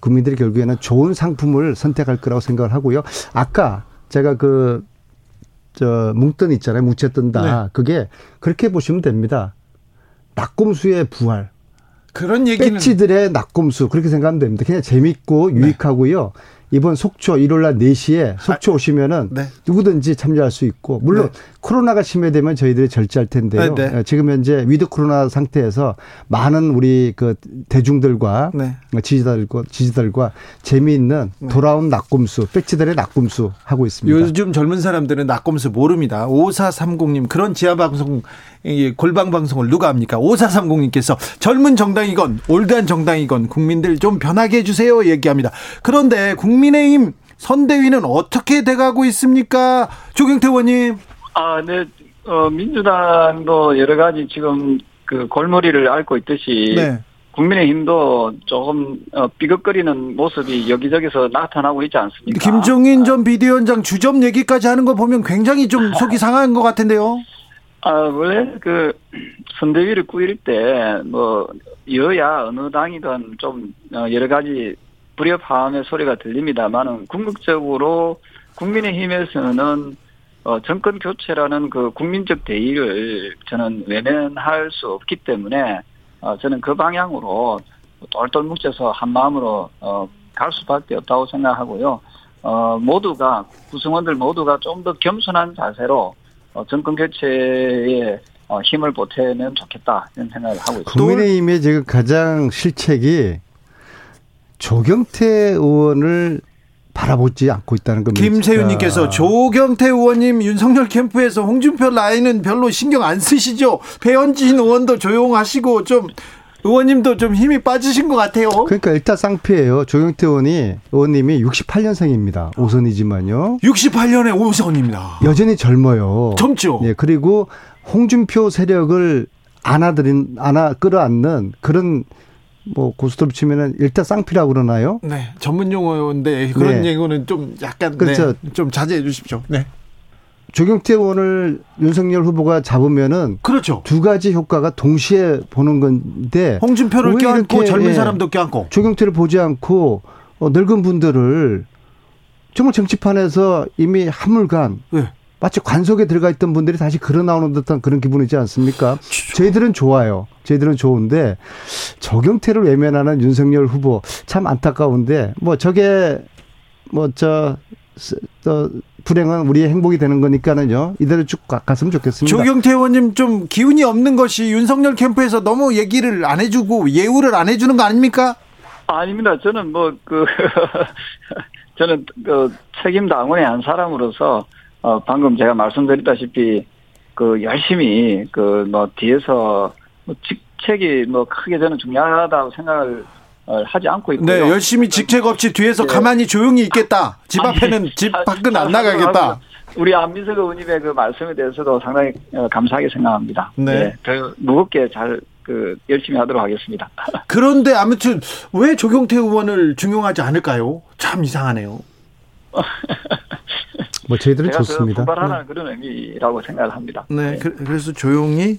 국민들이 결국에는 좋은 상품을 선택할 거라고 생각을 하고요. 아까 제가 그 저 뭉뜬 있잖아요. 뭉쳐야 뜬다. 네. 그게 그렇게 보시면 됩니다. 나꼼수의 부활. 그런 얘기는 배지들의 나꼼수 그렇게 생각하면 됩니다. 그냥 재밌고 네. 유익하고요. 네. 이번 속초 일요일 날 4시에 속초 아, 오시면은 네. 누구든지 참여할 수 있고 물론 네. 코로나가 심화되면 저희들이 절제할 텐데요. 네, 네. 예, 지금 현재 with 코로나 상태에서 많은 우리 그 대중들과 네. 지지자들과 지지들과 재미있는 네. 돌아온 나꼼수, 배지들의 나꼼수 하고 있습니다. 요즘 젊은 사람들은 나꼼수 모릅니다. 5430님 그런 지하 방송 골방 방송을 누가 합니까? 5430님께서 젊은 정당이건 올드한 정당이건 국민들 좀 변하게 해 주세요 얘기합니다. 그런데 국민 의힘 선대위는 어떻게 돼가고 있습니까? 조경태 의원님. 아, 네. 어, 민주당도 여러 가지 지금 그 골머리를 앓고 있듯이 네. 국민의힘도 조금 어, 삐걱거리는 모습이 여기저기서 나타나고 있지 않습니까? 김종인 전 비대위원장 주점 얘기까지 하는 거 보면 굉장히 좀 <laughs> 속이 상한 것 같은데요. 아, 원래 그 선대위를 꾸릴 때 뭐 여야 어느 당이든 좀 어, 여러 가지 불협 화음의 소리가 들립니다만은 궁극적으로 국민의힘에서는 어, 정권 교체라는 그 국민적 대의를 저는 외면할 수 없기 때문에 어, 저는 그 방향으로 똘똘 뭉쳐서 한 마음으로 어, 갈 수밖에 없다고 생각하고요. 어, 모두가 구성원들 모두가 좀 더 겸손한 자세로 어, 정권 교체에 어, 힘을 보태면 좋겠다 이런 생각을 하고 있습니다. 국민의힘의 지금 가장 실책이 조경태 의원을 바라보지 않고 있다는 겁니다. 김세윤님께서 조경태 의원님 윤석열 캠프에서 홍준표 라인은 별로 신경 안 쓰시죠. 배현진 의원도 조용하시고 좀 의원님도 좀 힘이 빠지신 것 같아요. 그러니까 일단 쌍피예요. 조경태 의원이 의원님이 68년생입니다. 오선이지만요. 68년에 오선입니다. 여전히 젊어요. 젊죠. 네, 그리고 홍준표 세력을 안아들인 안아 끌어안는 그런 뭐 고스톱 치면은 일단 쌍피라고 그러나요? 네, 전문 용어인데 그런 네. 얘기는 좀 약간 그렇죠. 네, 좀 자제해 주십시오. 네. 조경태 의원을 윤석열 후보가 잡으면은 그렇죠. 두 가지 효과가 동시에 보는 건데 홍준표를 껴안고 젊은 예, 사람도 껴안고 조경태를 보지 않고 어, 늙은 분들을 정말 정치판에서 이미 한물간 네. 마치 관속에 들어가 있던 분들이 다시 걸어 나오는 듯한 그런 기분이지 않습니까? 저희들은 좋아요. 저희들은 좋은데 저경태를 외면하는 윤석열 후보 참 안타까운데 뭐 저게 뭐저 저 불행은 우리의 행복이 되는 거니까는요. 이대로 쭉 갔으면 좋겠습니다. 조경태 의원님 좀 기운이 없는 것이 윤석열 캠프에서 너무 얘기를 안 해주고 예우를 안 해주는 거 아닙니까? 아닙니다. 저는 뭐 그 <laughs> 저는 그 책임 당원의 한 사람으로서 어, 방금 제가 말씀드렸다시피, 그, 열심히, 그, 뭐, 뒤에서, 뭐, 직책이 뭐, 크게 저는 중요하다고 생각을 어, 하지 않고 있고요. 네, 열심히 직책 없이 뒤에서 네. 가만히 조용히 있겠다. 집 앞에는 아니, 집 밖은 안 나가겠다. 우리 안민석 의원님의 그 말씀에 대해서도 상당히 어, 감사하게 생각합니다. 네. 네. 더 무겁게 잘, 그, 열심히 하도록 하겠습니다. <laughs> 그런데 아무튼 왜 조경태 의원을 중용하지 않을까요? 참 이상하네요. <laughs> 뭐 저희들은 좋습니다. 분발하는 네. 그런 의미라고 생각을 합니다. 네, 네. 그, 그래서 조용히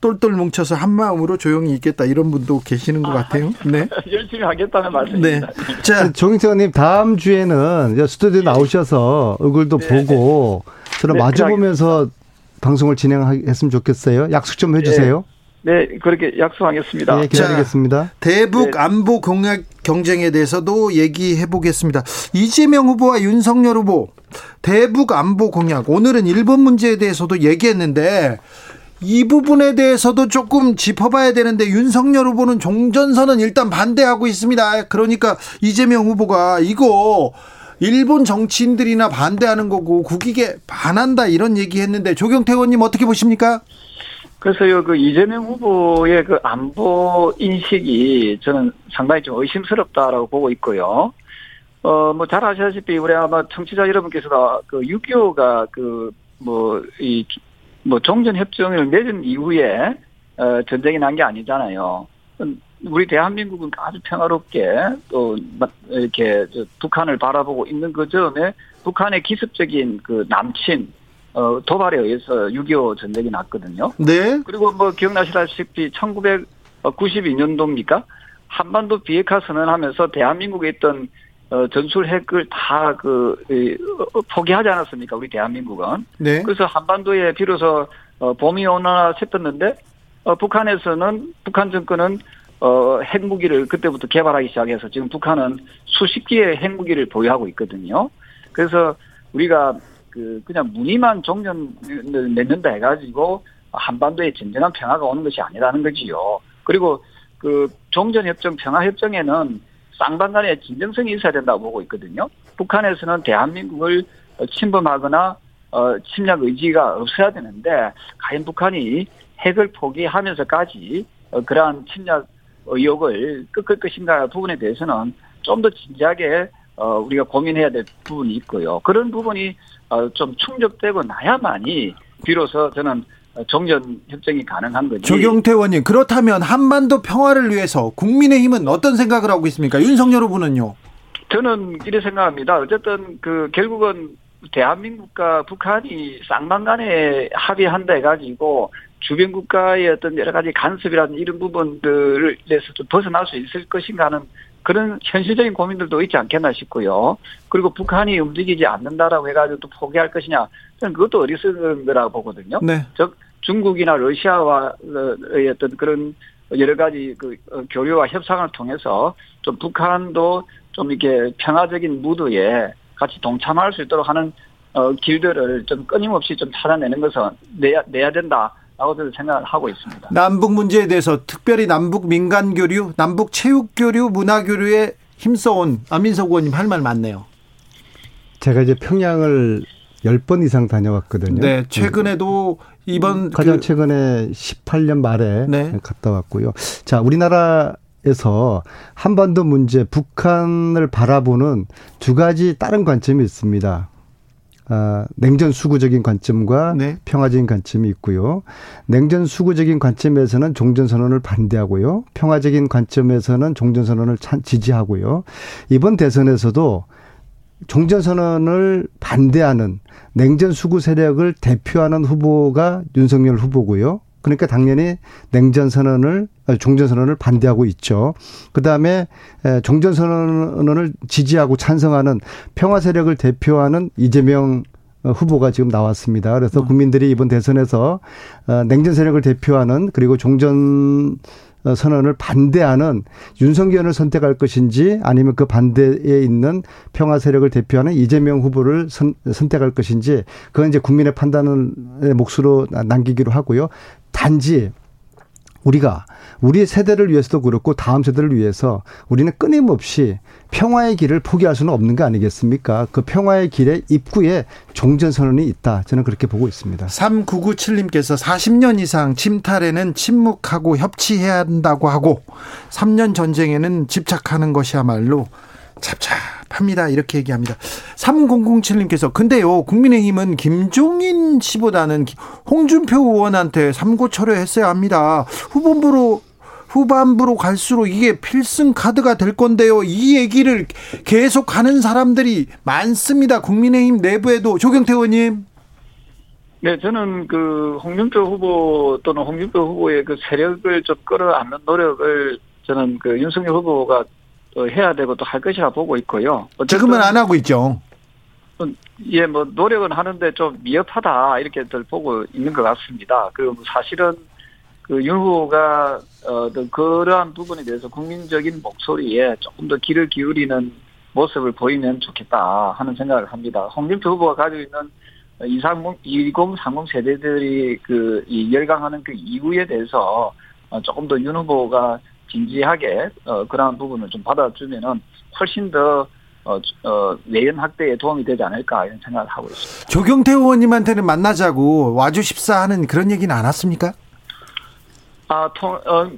똘똘 뭉쳐서 한 마음으로 조용히 있겠다 이런 분도 계시는 것 같아요. 네. <laughs> 열심히 하겠다는 말씀입니다. 네. 자, 정인태님 다음 주에는 스튜디오 네. 나오셔서 얼굴도 네. 보고 저랑 네, 마주 보면서 방송을 진행했으면 좋겠어요. 약속 좀 해주세요. 네, 그렇게 약속하겠습니다. 네, 기다리겠습니다. 자, 대북 네. 안보 공약 경쟁에 대해서도 얘기해 보겠습니다. 이재명 후보와 윤석열 후보 대북 안보 공약 오늘은 일본 문제에 대해서도 얘기했는데 이 부분에 대해서도 조금 짚어봐야 되는데 윤석열 후보는 종전선언 일단 반대하고 있습니다. 그러니까 이재명 후보가 이거 일본 정치인들이나 반대하는 거고 국익에 반한다 이런 얘기했는데 조경태 의원님 어떻게 보십니까? 그래서요, 그 이재명 후보의 그 안보 인식이 저는 상당히 좀 의심스럽다라고 보고 있고요. 어, 뭐 잘 아시다시피 우리 아마 청취자 여러분께서도 그 6.25가 그 뭐 이 뭐 종전협정을 맺은 이후에 어, 전쟁이 난 게 아니잖아요. 우리 대한민국은 아주 평화롭게 또 이렇게 북한을 바라보고 있는 그 점에 북한의 기습적인 그 남친 어, 도발에 의해서 6.25 전쟁이 났거든요. 네. 그리고 뭐 기억나시다시피 1992년도입니까? 한반도 비핵화 선언하면서 대한민국에 있던 어, 전술 핵을 다 그, 어, 포기하지 않았습니까? 우리 대한민국은. 네. 그래서 한반도에 비로소, 어, 봄이 오나 싶었는데, 어, 북한에서는, 북한 정권은, 어, 핵무기를 그때부터 개발하기 시작해서 지금 북한은 수십 개의 핵무기를 보유하고 있거든요. 그래서 우리가 그, 그냥 무늬만 종전을 맺는다 해가지고 한반도에 진정한 평화가 오는 것이 아니라는 거지요. 그리고 그 종전협정, 평화협정에는 쌍방간의 진정성이 있어야 된다고 보고 있거든요. 북한에서는 대한민국을 침범하거나 어, 침략 의지가 없어야 되는데 과연 북한이 핵을 포기하면서까지 어, 그러한 침략 의혹을 끄끌 것인가 부분에 대해서는 좀 더 진지하게 어, 우리가 고민해야 될 부분이 있고요. 그런 부분이 어, 좀 충족되고 나야만이 비로소 저는 종전 협정이 가능한 거지. 조경태 의원님 그렇다면 한반도 평화를 위해서 국민의힘은 어떤 생각을 하고 있습니까? 윤석열 후보는요. 저는 이렇게 생각합니다. 어쨌든 그 결국은 대한민국과 북한이 쌍방간에 합의한다 해가지고 주변 국가의 어떤 여러 가지 간섭이라는 이런 부분들에서 좀 벗어날 수 있을 것인가 하는 그런 현실적인 고민들도 있지 않겠나 싶고요. 그리고 북한이 움직이지 않는다라고 해가지고 또 포기할 것이냐. 저는 그것도 어리석은 거라고 보거든요. 네. 즉, 중국이나 러시아와의 어떤 그런 여러 가지 그 어, 교류와 협상을 통해서 좀 북한도 좀 이렇게 평화적인 무드에 같이 동참할 수 있도록 하는 어, 길들을 좀 끊임없이 좀 찾아내는 것은 내야, 내야 된다. 라고 저는 생각을 하고 있습니다. 남북 문제에 대해서 특별히 남북 민간 교류, 남북 체육 교류, 문화 교류에 힘써온 안민석 의원님 할 말 많네요. 제가 이제 평양을 10번 이상 다녀왔거든요. 네, 최근에도 이번 가장 그 최근에 18년 말에 네. 갔다 왔고요. 자, 우리나라 에서 한반도 문제, 북한을 바라보는 두 가지 다른 관점이 있습니다. 아, 냉전 수구적인 관점과 네. 평화적인 관점이 있고요. 냉전 수구적인 관점에서는 종전선언을 반대하고요. 평화적인 관점에서는 종전선언을 지지하고요. 이번 대선에서도 종전선언을 반대하는 냉전 수구 세력을 대표하는 후보가 윤석열 후보고요. 그러니까 당연히 냉전 선언을 종전 선언을 반대하고 있죠. 그다음에 종전 선언을 지지하고 찬성하는 평화 세력을 대표하는 이재명 후보가 지금 나왔습니다. 그래서 음. 국민들이 이번 대선에서 어, 냉전 세력을 대표하는 그리고 종전 어, 선언을 반대하는 윤석열을 선택할 것인지 아니면 그 반대에 있는 평화 세력을 대표하는 이재명 후보를 선, 택할 것인지 그건 이제 국민의 판단의 몫으로 남기기로 하고요. 단지 우리가 우리 세대를 위해서도 그렇고 다음 세대를 위해서 우리는 끊임없이 평화의 길을 포기할 수는 없는 거 아니겠습니까? 그 평화의 길의 입구에 종전선언이 있다. 저는 그렇게 보고 있습니다. 3997님께서 40년 이상 침탈에는 침묵하고 협치해야 한다고 하고 3년 전쟁에는 집착하는 것이야말로 찹찹합니다. 이렇게 얘기합니다. 3007님께서 근데요 국민의힘은 김종인 씨보다는 홍준표 의원한테 삼고 철회했어야 합니다. 후보부로 후반부로 갈수록 이게 필승 카드가 될 건데요. 이 얘기를 계속 하는 사람들이 많습니다. 국민의힘 내부에도 조경태 의원님. 네, 저는 그 홍준표 후보 또는 홍준표 후보의 그 세력을 좀 끌어안는 노력을 저는 그 윤석열 후보가 해야 되고 또 할 것이라 보고 있고요. 지금은 안 하고 있죠. 예, 뭐 노력은 하는데 좀 미흡하다 이렇게들 보고 있는 것 같습니다. 그 사실은 그 윤 후보가 어 그러한 부분에 대해서 국민적인 목소리에 조금 더 귀를 기울이는 모습을 보이면 좋겠다 하는 생각을 합니다. 홍준표 후보가 가지고 있는 2030, 2030 세대들이 그, 이 열강하는 그 이유에 대해서 어, 조금 더 윤 후보가 진지하게, 어, 그러한 부분을 좀 받아주면은 훨씬 더 어, 어, 내연 확대에 도움이 되지 않을까 이런 생각을 하고 있습니다. 조경태 의원님한테는 만나자고 와주십사 하는 그런 얘기는 안 왔습니까? 아, 통, 어,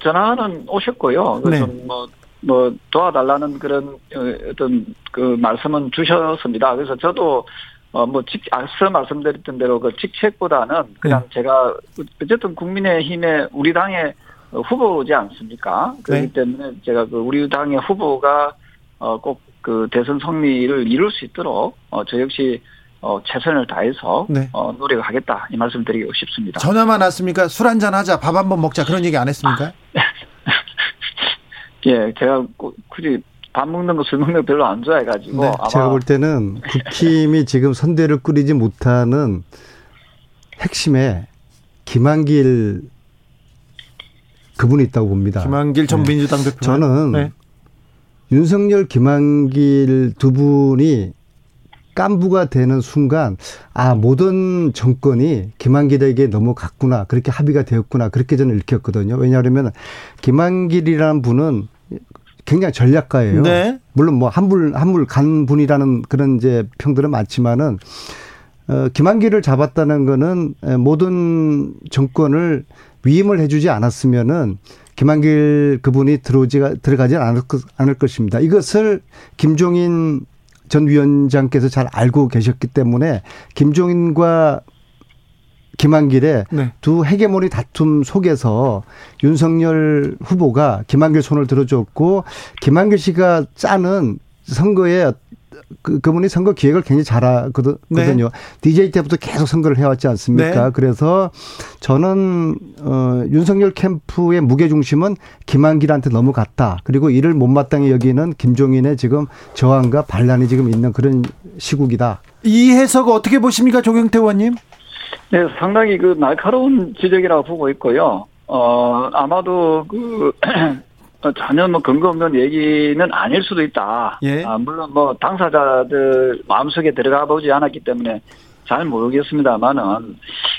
전화는 오셨고요. 네. 뭐, 뭐, 도와달라는 그런 어, 어떤 그 말씀은 주셨습니다. 그래서 저도 어, 뭐, 직, 앞서 말씀드렸던 대로 그 직책보다는 그냥 네. 제가 어쨌든 국민의힘의 우리 당의 후보지 않습니까? 그렇기 네. 때문에 제가 그 우리 당의 후보가 어, 꼭 그 대선 승리를 이룰 수 있도록 어, 저 역시 어, 최선을 다해서 네. 어, 노력하겠다 이 말씀드리고 싶습니다. 전화만 왔습니까? 술 한잔 하자, 밥 한번 먹자 그런 얘기 안 했습니까? <laughs> 예, 제가 굳이 밥 먹는 거 술 먹는 거 별로 안 좋아해가지고 네, 제가 볼 때는 국힘이 지금 선대를 꾸리지 못하는 핵심에 김한길 그분이 있다고 봅니다. 김한길 전 네. 민주당 대표. 저는 네. 윤석열, 김한길 두 분이 깐부가 되는 순간 아 모든 정권이 김한길에게 넘어갔구나 그렇게 합의가 되었구나 그렇게 저는 읽혔거든요. 왜냐하면 김한길이라는 분은 굉장히 전략가예요. 네. 물론 뭐 한물 한물 간 분이라는 그런 이제 평들은 많지만은 어 김한길을 잡았다는 거는 모든 정권을 위임을 해주지 않았으면은 김한길 그분이 들어오지가 들어가지 않을, 않을 것입니다. 이것을 김종인 전 위원장께서 잘 알고 계셨기 때문에 김종인과 김한길의 네. 두 헤게모니 다툼 속에서 윤석열 후보가 김한길 손을 들어줬고 김한길 씨가 짜는 선거에 그, 그분이 선거 기획을 굉장히 잘하거든요. 네. DJ 때부터 계속 선거를 해왔지 않습니까? 네. 그래서 저는, 어, 윤석열 캠프의 무게중심은 김한길한테 넘어갔다. 그리고 이를 못마땅히 여기는 김종인의 지금 저항과 반란이 지금 있는 그런 시국이다. 이 해석 어떻게 보십니까, 조경태 의원님? 네, 상당히 그 날카로운 지적이라고 보고 있고요. 어, 아마도 그, <clears throat> 전혀 뭐 근거 없는 얘기는 아닐 수도 있다. 예. 아, 물론 뭐 당사자들 마음속에 들어가 보지 않았기 때문에 잘 모르겠습니다만은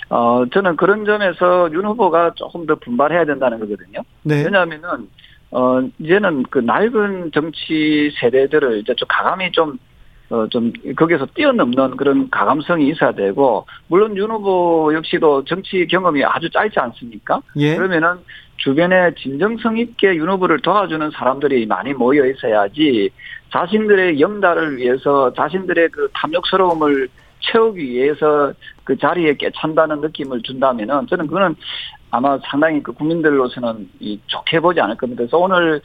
어 저는 그런 점에서 윤 후보가 조금 더 분발해야 된다는 거거든요. 네. 왜냐하면은 어 이제는 그 낡은 정치 세대들을 이제 좀 가감히 좀 어, 좀, 거기서 뛰어넘는 그런 가감성이 있어야 되고, 물론 윤 후보 역시도 정치 경험이 아주 짧지 않습니까? 예. 그러면은 주변에 진정성 있게 윤 후보를 도와주는 사람들이 많이 모여 있어야지 자신들의 영달을 위해서 자신들의 그 탐욕스러움을 채우기 위해서 그 자리에 깨찬다는 느낌을 준다면은 저는 그거는 아마 상당히 그 국민들로서는 이 좋게 보지 않을 겁니다. 그래서 오늘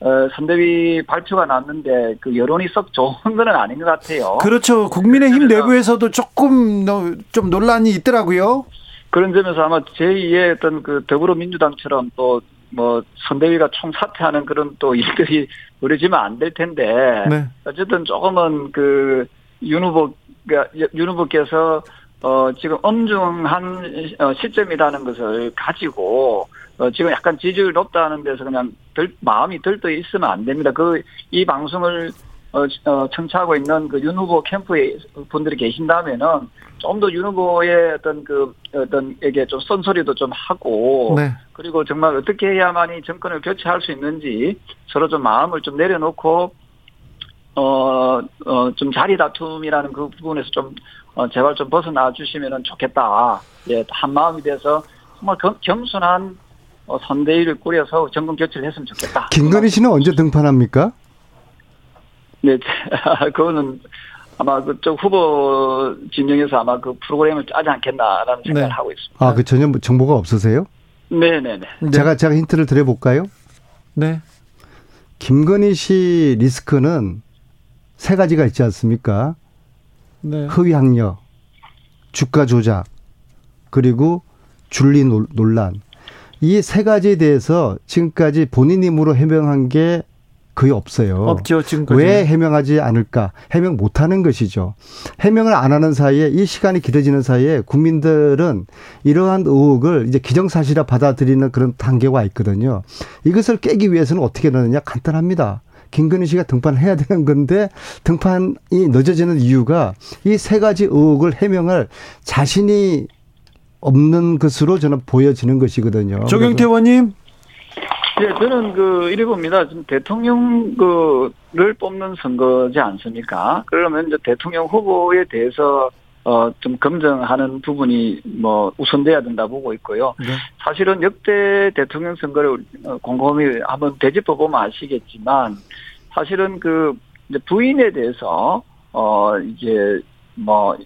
어, 선대위 발표가 났는데 그 여론이 썩 좋은 건 아닌 것 같아요. 그렇죠. 국민의힘 내부에서도 조금 좀 논란이 있더라고요. 그런 점에서 아마 제2의 어떤 그 더불어민주당처럼 또 뭐 선대위가 총사퇴하는 그런 또 <laughs> 일들이 벌어지면 안 될 텐데 네. 어쨌든 조금은 그 윤 후보가 윤 후보께서 어 지금 엄중한 어, 시점이라는 것을 가지고 어 지금 약간 지지율 높다는 데서 그냥 들, 마음이 들떠 있으면 안 됩니다. 그 이 방송을 어, 어, 청취하고 있는 그 윤 후보 캠프에 분들이 계신다면은 좀 더 윤 후보의 어떤 그 어떤 에게 좀 선소리도 좀 하고 네. 그리고 정말 어떻게 해야만이 정권을 교체할 수 있는지 서로 좀 마음을 좀 내려놓고 어, 어, 좀 자리 다툼이라는 그 부분에서 좀, 어, 제발 좀 벗어나 주시면 좋겠다. 예, 한 마음이 돼서 정말 겸, 겸손한 어, 선대위를 꾸려서 정권 교체를 했으면 좋겠다. 김건희 씨는 언제 등판합니까? 네, <laughs> 그거는 아마 그쪽 후보 진영에서 아마 그 프로그램을 짜지 않겠나라는 생각을 네. 하고 있습니다. 아, 그 전혀 정보가 없으세요? 네네네. 네. 제가 제가 힌트를 드려볼까요? 네. 김건희 씨 리스크는 세 가지가 있지 않습니까? 네. 허위 학력, 주가 조작, 그리고 줄리 논란. 이 세 가지에 대해서 지금까지 본인 힘으로 해명한 게 거의 없어요. 없죠, 지금까지. 왜 해명하지 않을까? 해명 못 하는 것이죠. 해명을 안 하는 사이에 이 시간이 길어지는 사이에 국민들은 이러한 의혹을 이제 기정사실화 받아들이는 그런 단계가 있거든요. 이것을 깨기 위해서는 어떻게 하느냐? 간단합니다. 김건희 씨가 등판을 해야 되는 건데 등판이 늦어지는 이유가 이 세 가지 의혹을 해명할 자신이 없는 것으로 저는 보여지는 것이거든요. 조경태 의원님. 예, 저는 그 이래 봅니다. 지금 대통령 그를 뽑는 선거지 않습니까? 그러면 이제 대통령 후보에 대해서 어, 좀 검증하는 부분이 뭐 우선돼야 된다 보고 있고요. 네. 사실은 역대 대통령 선거를 어, 곰곰이 한번 되짚어 보면 아시겠지만 사실은 그 이제 부인에 대해서 어, 이제 뭐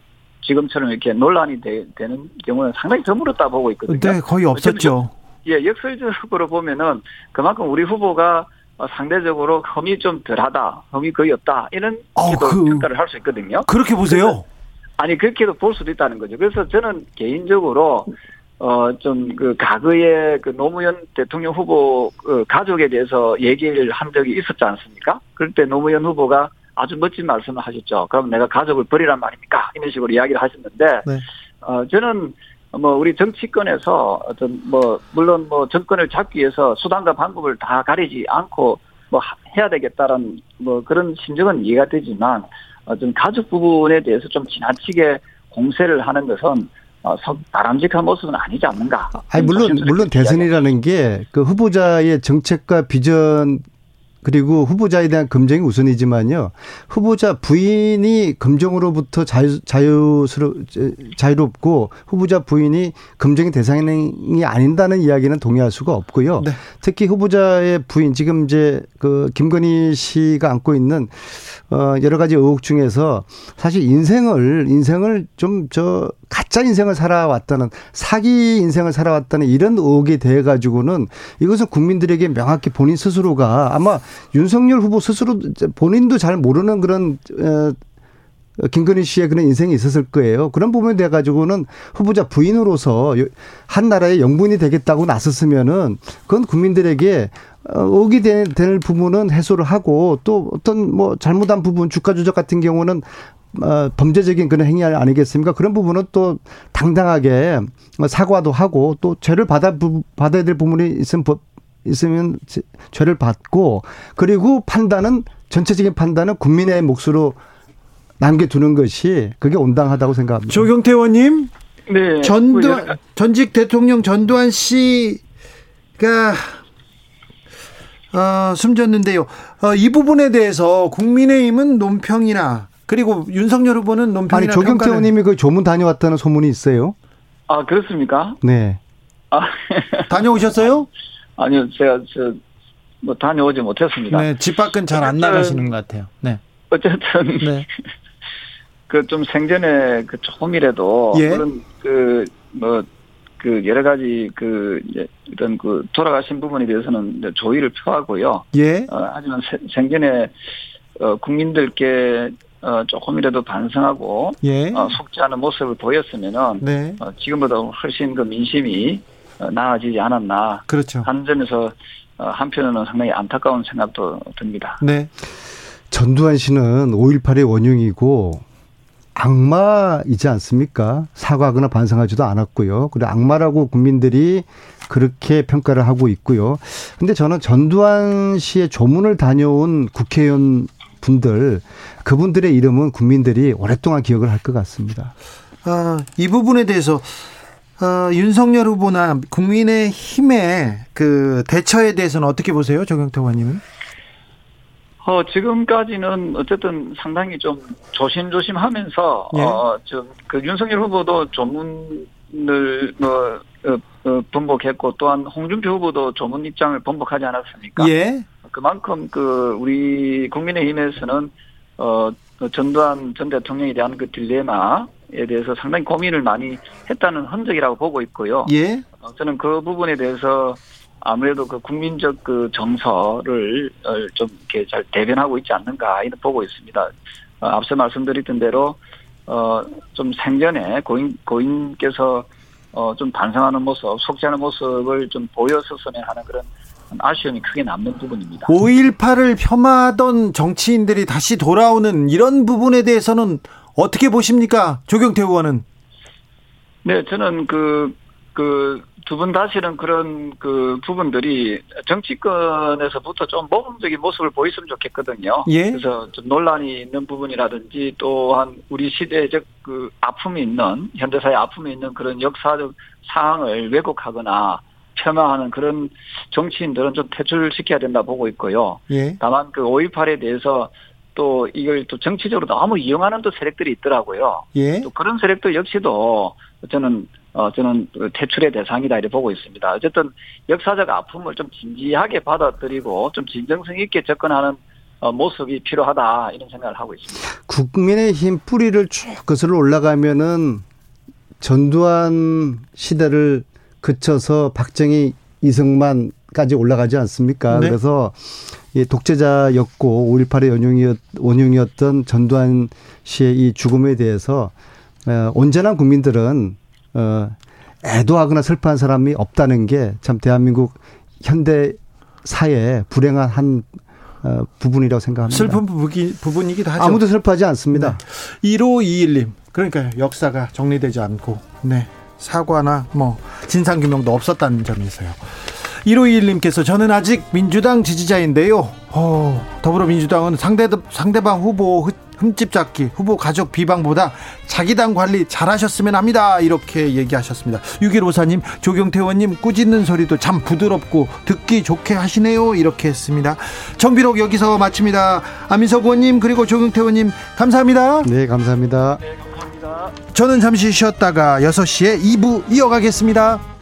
지금처럼 이렇게 논란이 되, 는 경우는 상당히 드물었다 보고 있거든요. 네, 거의 없었죠. 예, 역설적으로 보면은 그만큼 우리 후보가 상대적으로 험이 좀 덜하다, 험이 거의 없다 이런 어, 그, 평가를 할 수 있거든요. 그렇게 보세요. 아니 그렇게도 볼 수도 있다는 거죠. 그래서 저는 개인적으로 어, 좀, 그, 과거에 그 노무현 대통령 후보 그 가족에 대해서 얘기를 한 적이 있었지 않습니까? 그럴 때 노무현 후보가 아주 멋진 말씀을 하셨죠. 그럼 내가 가족을 버리란 말입니까? 이런 식으로 이야기를 하셨는데, 네. 어, 저는 뭐 우리 정치권에서 어떤 뭐 물론 뭐 정권을 잡기 위해서 수단과 방법을 다 가리지 않고 뭐 해야 되겠다라는 뭐 그런 심정은 이해가 되지만 어떤 가족 부분에 대해서 좀 지나치게 공세를 하는 것은 어, 바람직한 모습은 아니지 않는가. 아니 물론 물론 대선이라는 게 그 후보자의 정책과 비전 그리고 후보자에 대한 검증이 우선이지만요. 후보자 부인이 검증으로부터 자유, 자유스러, 자유롭고 후보자 부인이 검증의 대상이 아닌다는 이야기는 동의할 수가 없고요. 네. 특히 후보자의 부인, 지금 이제 그 김건희 씨가 안고 있는 어 여러 가지 의혹 중에서 사실 인생을, 인생을 좀 저 가짜 인생을 살아왔다는 사기 인생을 살아왔다는 이런 의혹에 대해 가지고는 이것은 국민들에게 명확히 본인 스스로가 아마 윤석열 후보 스스로 본인도 잘 모르는 그런 어, 김건희 씨의 그런 인생이 있었을 거예요. 그런 부분에 대해 가지고는 후보자 부인으로서 한 나라의 영분이 되겠다고 나섰으면은 그건 국민들에게 어, 의혹이 될 부분은 해소를 하고 또 어떤 뭐 잘못한 부분 주가 조작 같은 경우는 어, 범죄적인 그런 행위 아니겠습니까? 그런 부분은 또 당당하게 사과도 하고 또 죄를 받아 받아야 될 부분이 있으면 있으면 죄를 받고 그리고 판단은 전체적인 판단은 국민의 몫으로 남겨두는 것이 그게 온당하다고 생각합니다. 조경태 의원님, 네. 전두 뭐 전직 대통령 전두환 씨가 어, 숨졌는데요. 어, 이 부분에 대해서 국민의힘은 논평이나 그리고 윤석열 후보는 논평이나 아니 조경태 의원님이 그 조문 다녀왔다는 소문이 있어요. 아 그렇습니까? 네. 아 <laughs> 다녀오셨어요? 아니요, 제가 저 뭐 다녀오지 못했습니다. 네, 집 밖은 잘 안 나가시는 것 같아요. 네. 어쨌든 네. <laughs> 그 좀 생전에 그 조금이라도 예. 그런 그뭐 그 여러 가지 그 이런 그 돌아가신 부분에 대해서는 조의를 표하고요. 예. 어, 하지만 생전에 어 국민들께 어 조금이라도 반성하고 예. 어, 속지 않은 모습을 보였으면은 네. 어, 지금보다 훨씬 그 민심이 어, 나아지지 않았나. 그렇죠. 하는 점에서 어, 한편으로는 상당히 안타까운 생각도 듭니다. 네. 전두환 씨는 5.18의 원흉이고 악마이지 않습니까? 사과하거나 반성하지도 않았고요. 그리고 악마라고 국민들이 그렇게 평가를 하고 있고요. 근데 저는 전두환 씨의 조문을 다녀온 국회의원 분들, 그분들의 이름은 국민들이 오랫동안 기억을 할 것 같습니다. 아, 이 부분에 대해서 어, 윤석열 후보나 국민의 힘의 그 대처에 대해서는 어떻게 보세요, 정경태 의원님은? 어, 지금까지는 어쨌든 상당히 좀 조심조심 하면서, 예. 어, 좀, 그 윤석열 후보도 조문을, 뭐, 어, 어, 번복했고, 또한 홍준표 후보도 조문 입장을 번복하지 않았습니까? 예. 그만큼 그, 우리 국민의힘에서는, 어, 전두환 전 대통령에 대한 그 딜레마에 대해서 상당히 고민을 많이 했다는 흔적이라고 보고 있고요. 예. 어, 저는 그 부분에 대해서 아무래도 그 국민적 그 정서를 어, 좀 이렇게 잘 대변하고 있지 않는가 이런 보고 있습니다. 어, 앞서 말씀드렸던 대로 어 좀 생전에 고인 고인께서 어 좀 반성하는 모습, 속죄하는 모습을 좀 보였었으면 하는 그런 아쉬움이 크게 남는 부분입니다. 5.18을 폄하던 정치인들이 다시 돌아오는 이런 부분에 대해서는 어떻게 보십니까? 조경태 의원은? 네, 저는 그, 그, 두 분 다시는 그런 그 부분들이 정치권에서부터 좀 모범적인 모습을 보였으면 좋겠거든요. 예. 그래서 좀 논란이 있는 부분이라든지 또한 우리 시대적 그 아픔이 있는, 현대사의 아픔이 있는 그런 역사적 상황을 왜곡하거나 폄하하는 그런 정치인들은 좀 퇴출시켜야 된다 보고 있고요. 예. 다만 그 5.18에 대해서 또 이걸 또 정치적으로 너무 이용하는 또 세력들이 있더라고요. 예. 또 그런 세력도 역시도 저는 어 저는 그 퇴출의 대상이다 이렇게 보고 있습니다. 어쨌든 역사적 아픔을 좀 진지하게 받아들이고 좀 진정성 있게 접근하는 어, 모습이 필요하다 이런 생각을 하고 있습니다. 국민의힘 뿌리를 쭉 거슬러 올라가면은 전두환 시대를 그쳐서 박정희 이승만까지 올라가지 않습니까? 네. 그래서 이 독재자였고 5.18의 원흉이었, 원흉이었던 전두환 씨의 이 죽음에 대해서 어, 온전한 국민들은 어, 애도하거나 슬퍼한 사람이 없다는 게 참 대한민국 현대 사회에 불행한 한 어, 부분이라고 생각합니다. 슬픈 부분이, 부분이기도 하죠. 아무도 슬퍼하지 않습니다. 네. 1521님. 그러니까 역사가 정리되지 않고 네. 사과나 뭐 진상 규명도 없었다는 점에서요. 1521님께서 저는 아직 민주당 지지자인데요. 어, 더불어민주당은 상대, 상대방 후보 흠집 잡기, 후보 가족 비방보다 자기 당 관리 잘하셨으면 합니다. 이렇게 얘기하셨습니다. 6154님, 조경태 의원님 꾸짖는 소리도 참 부드럽고 듣기 좋게 하시네요. 이렇게 했습니다. 정비록 여기서 마칩니다. 안민석 의원님 그리고 조경태 의원님 감사합니다. 네, 감사합니다. 네, 감사합니다. 저는 잠시 쉬었다가 6시에 2부 이어가겠습니다.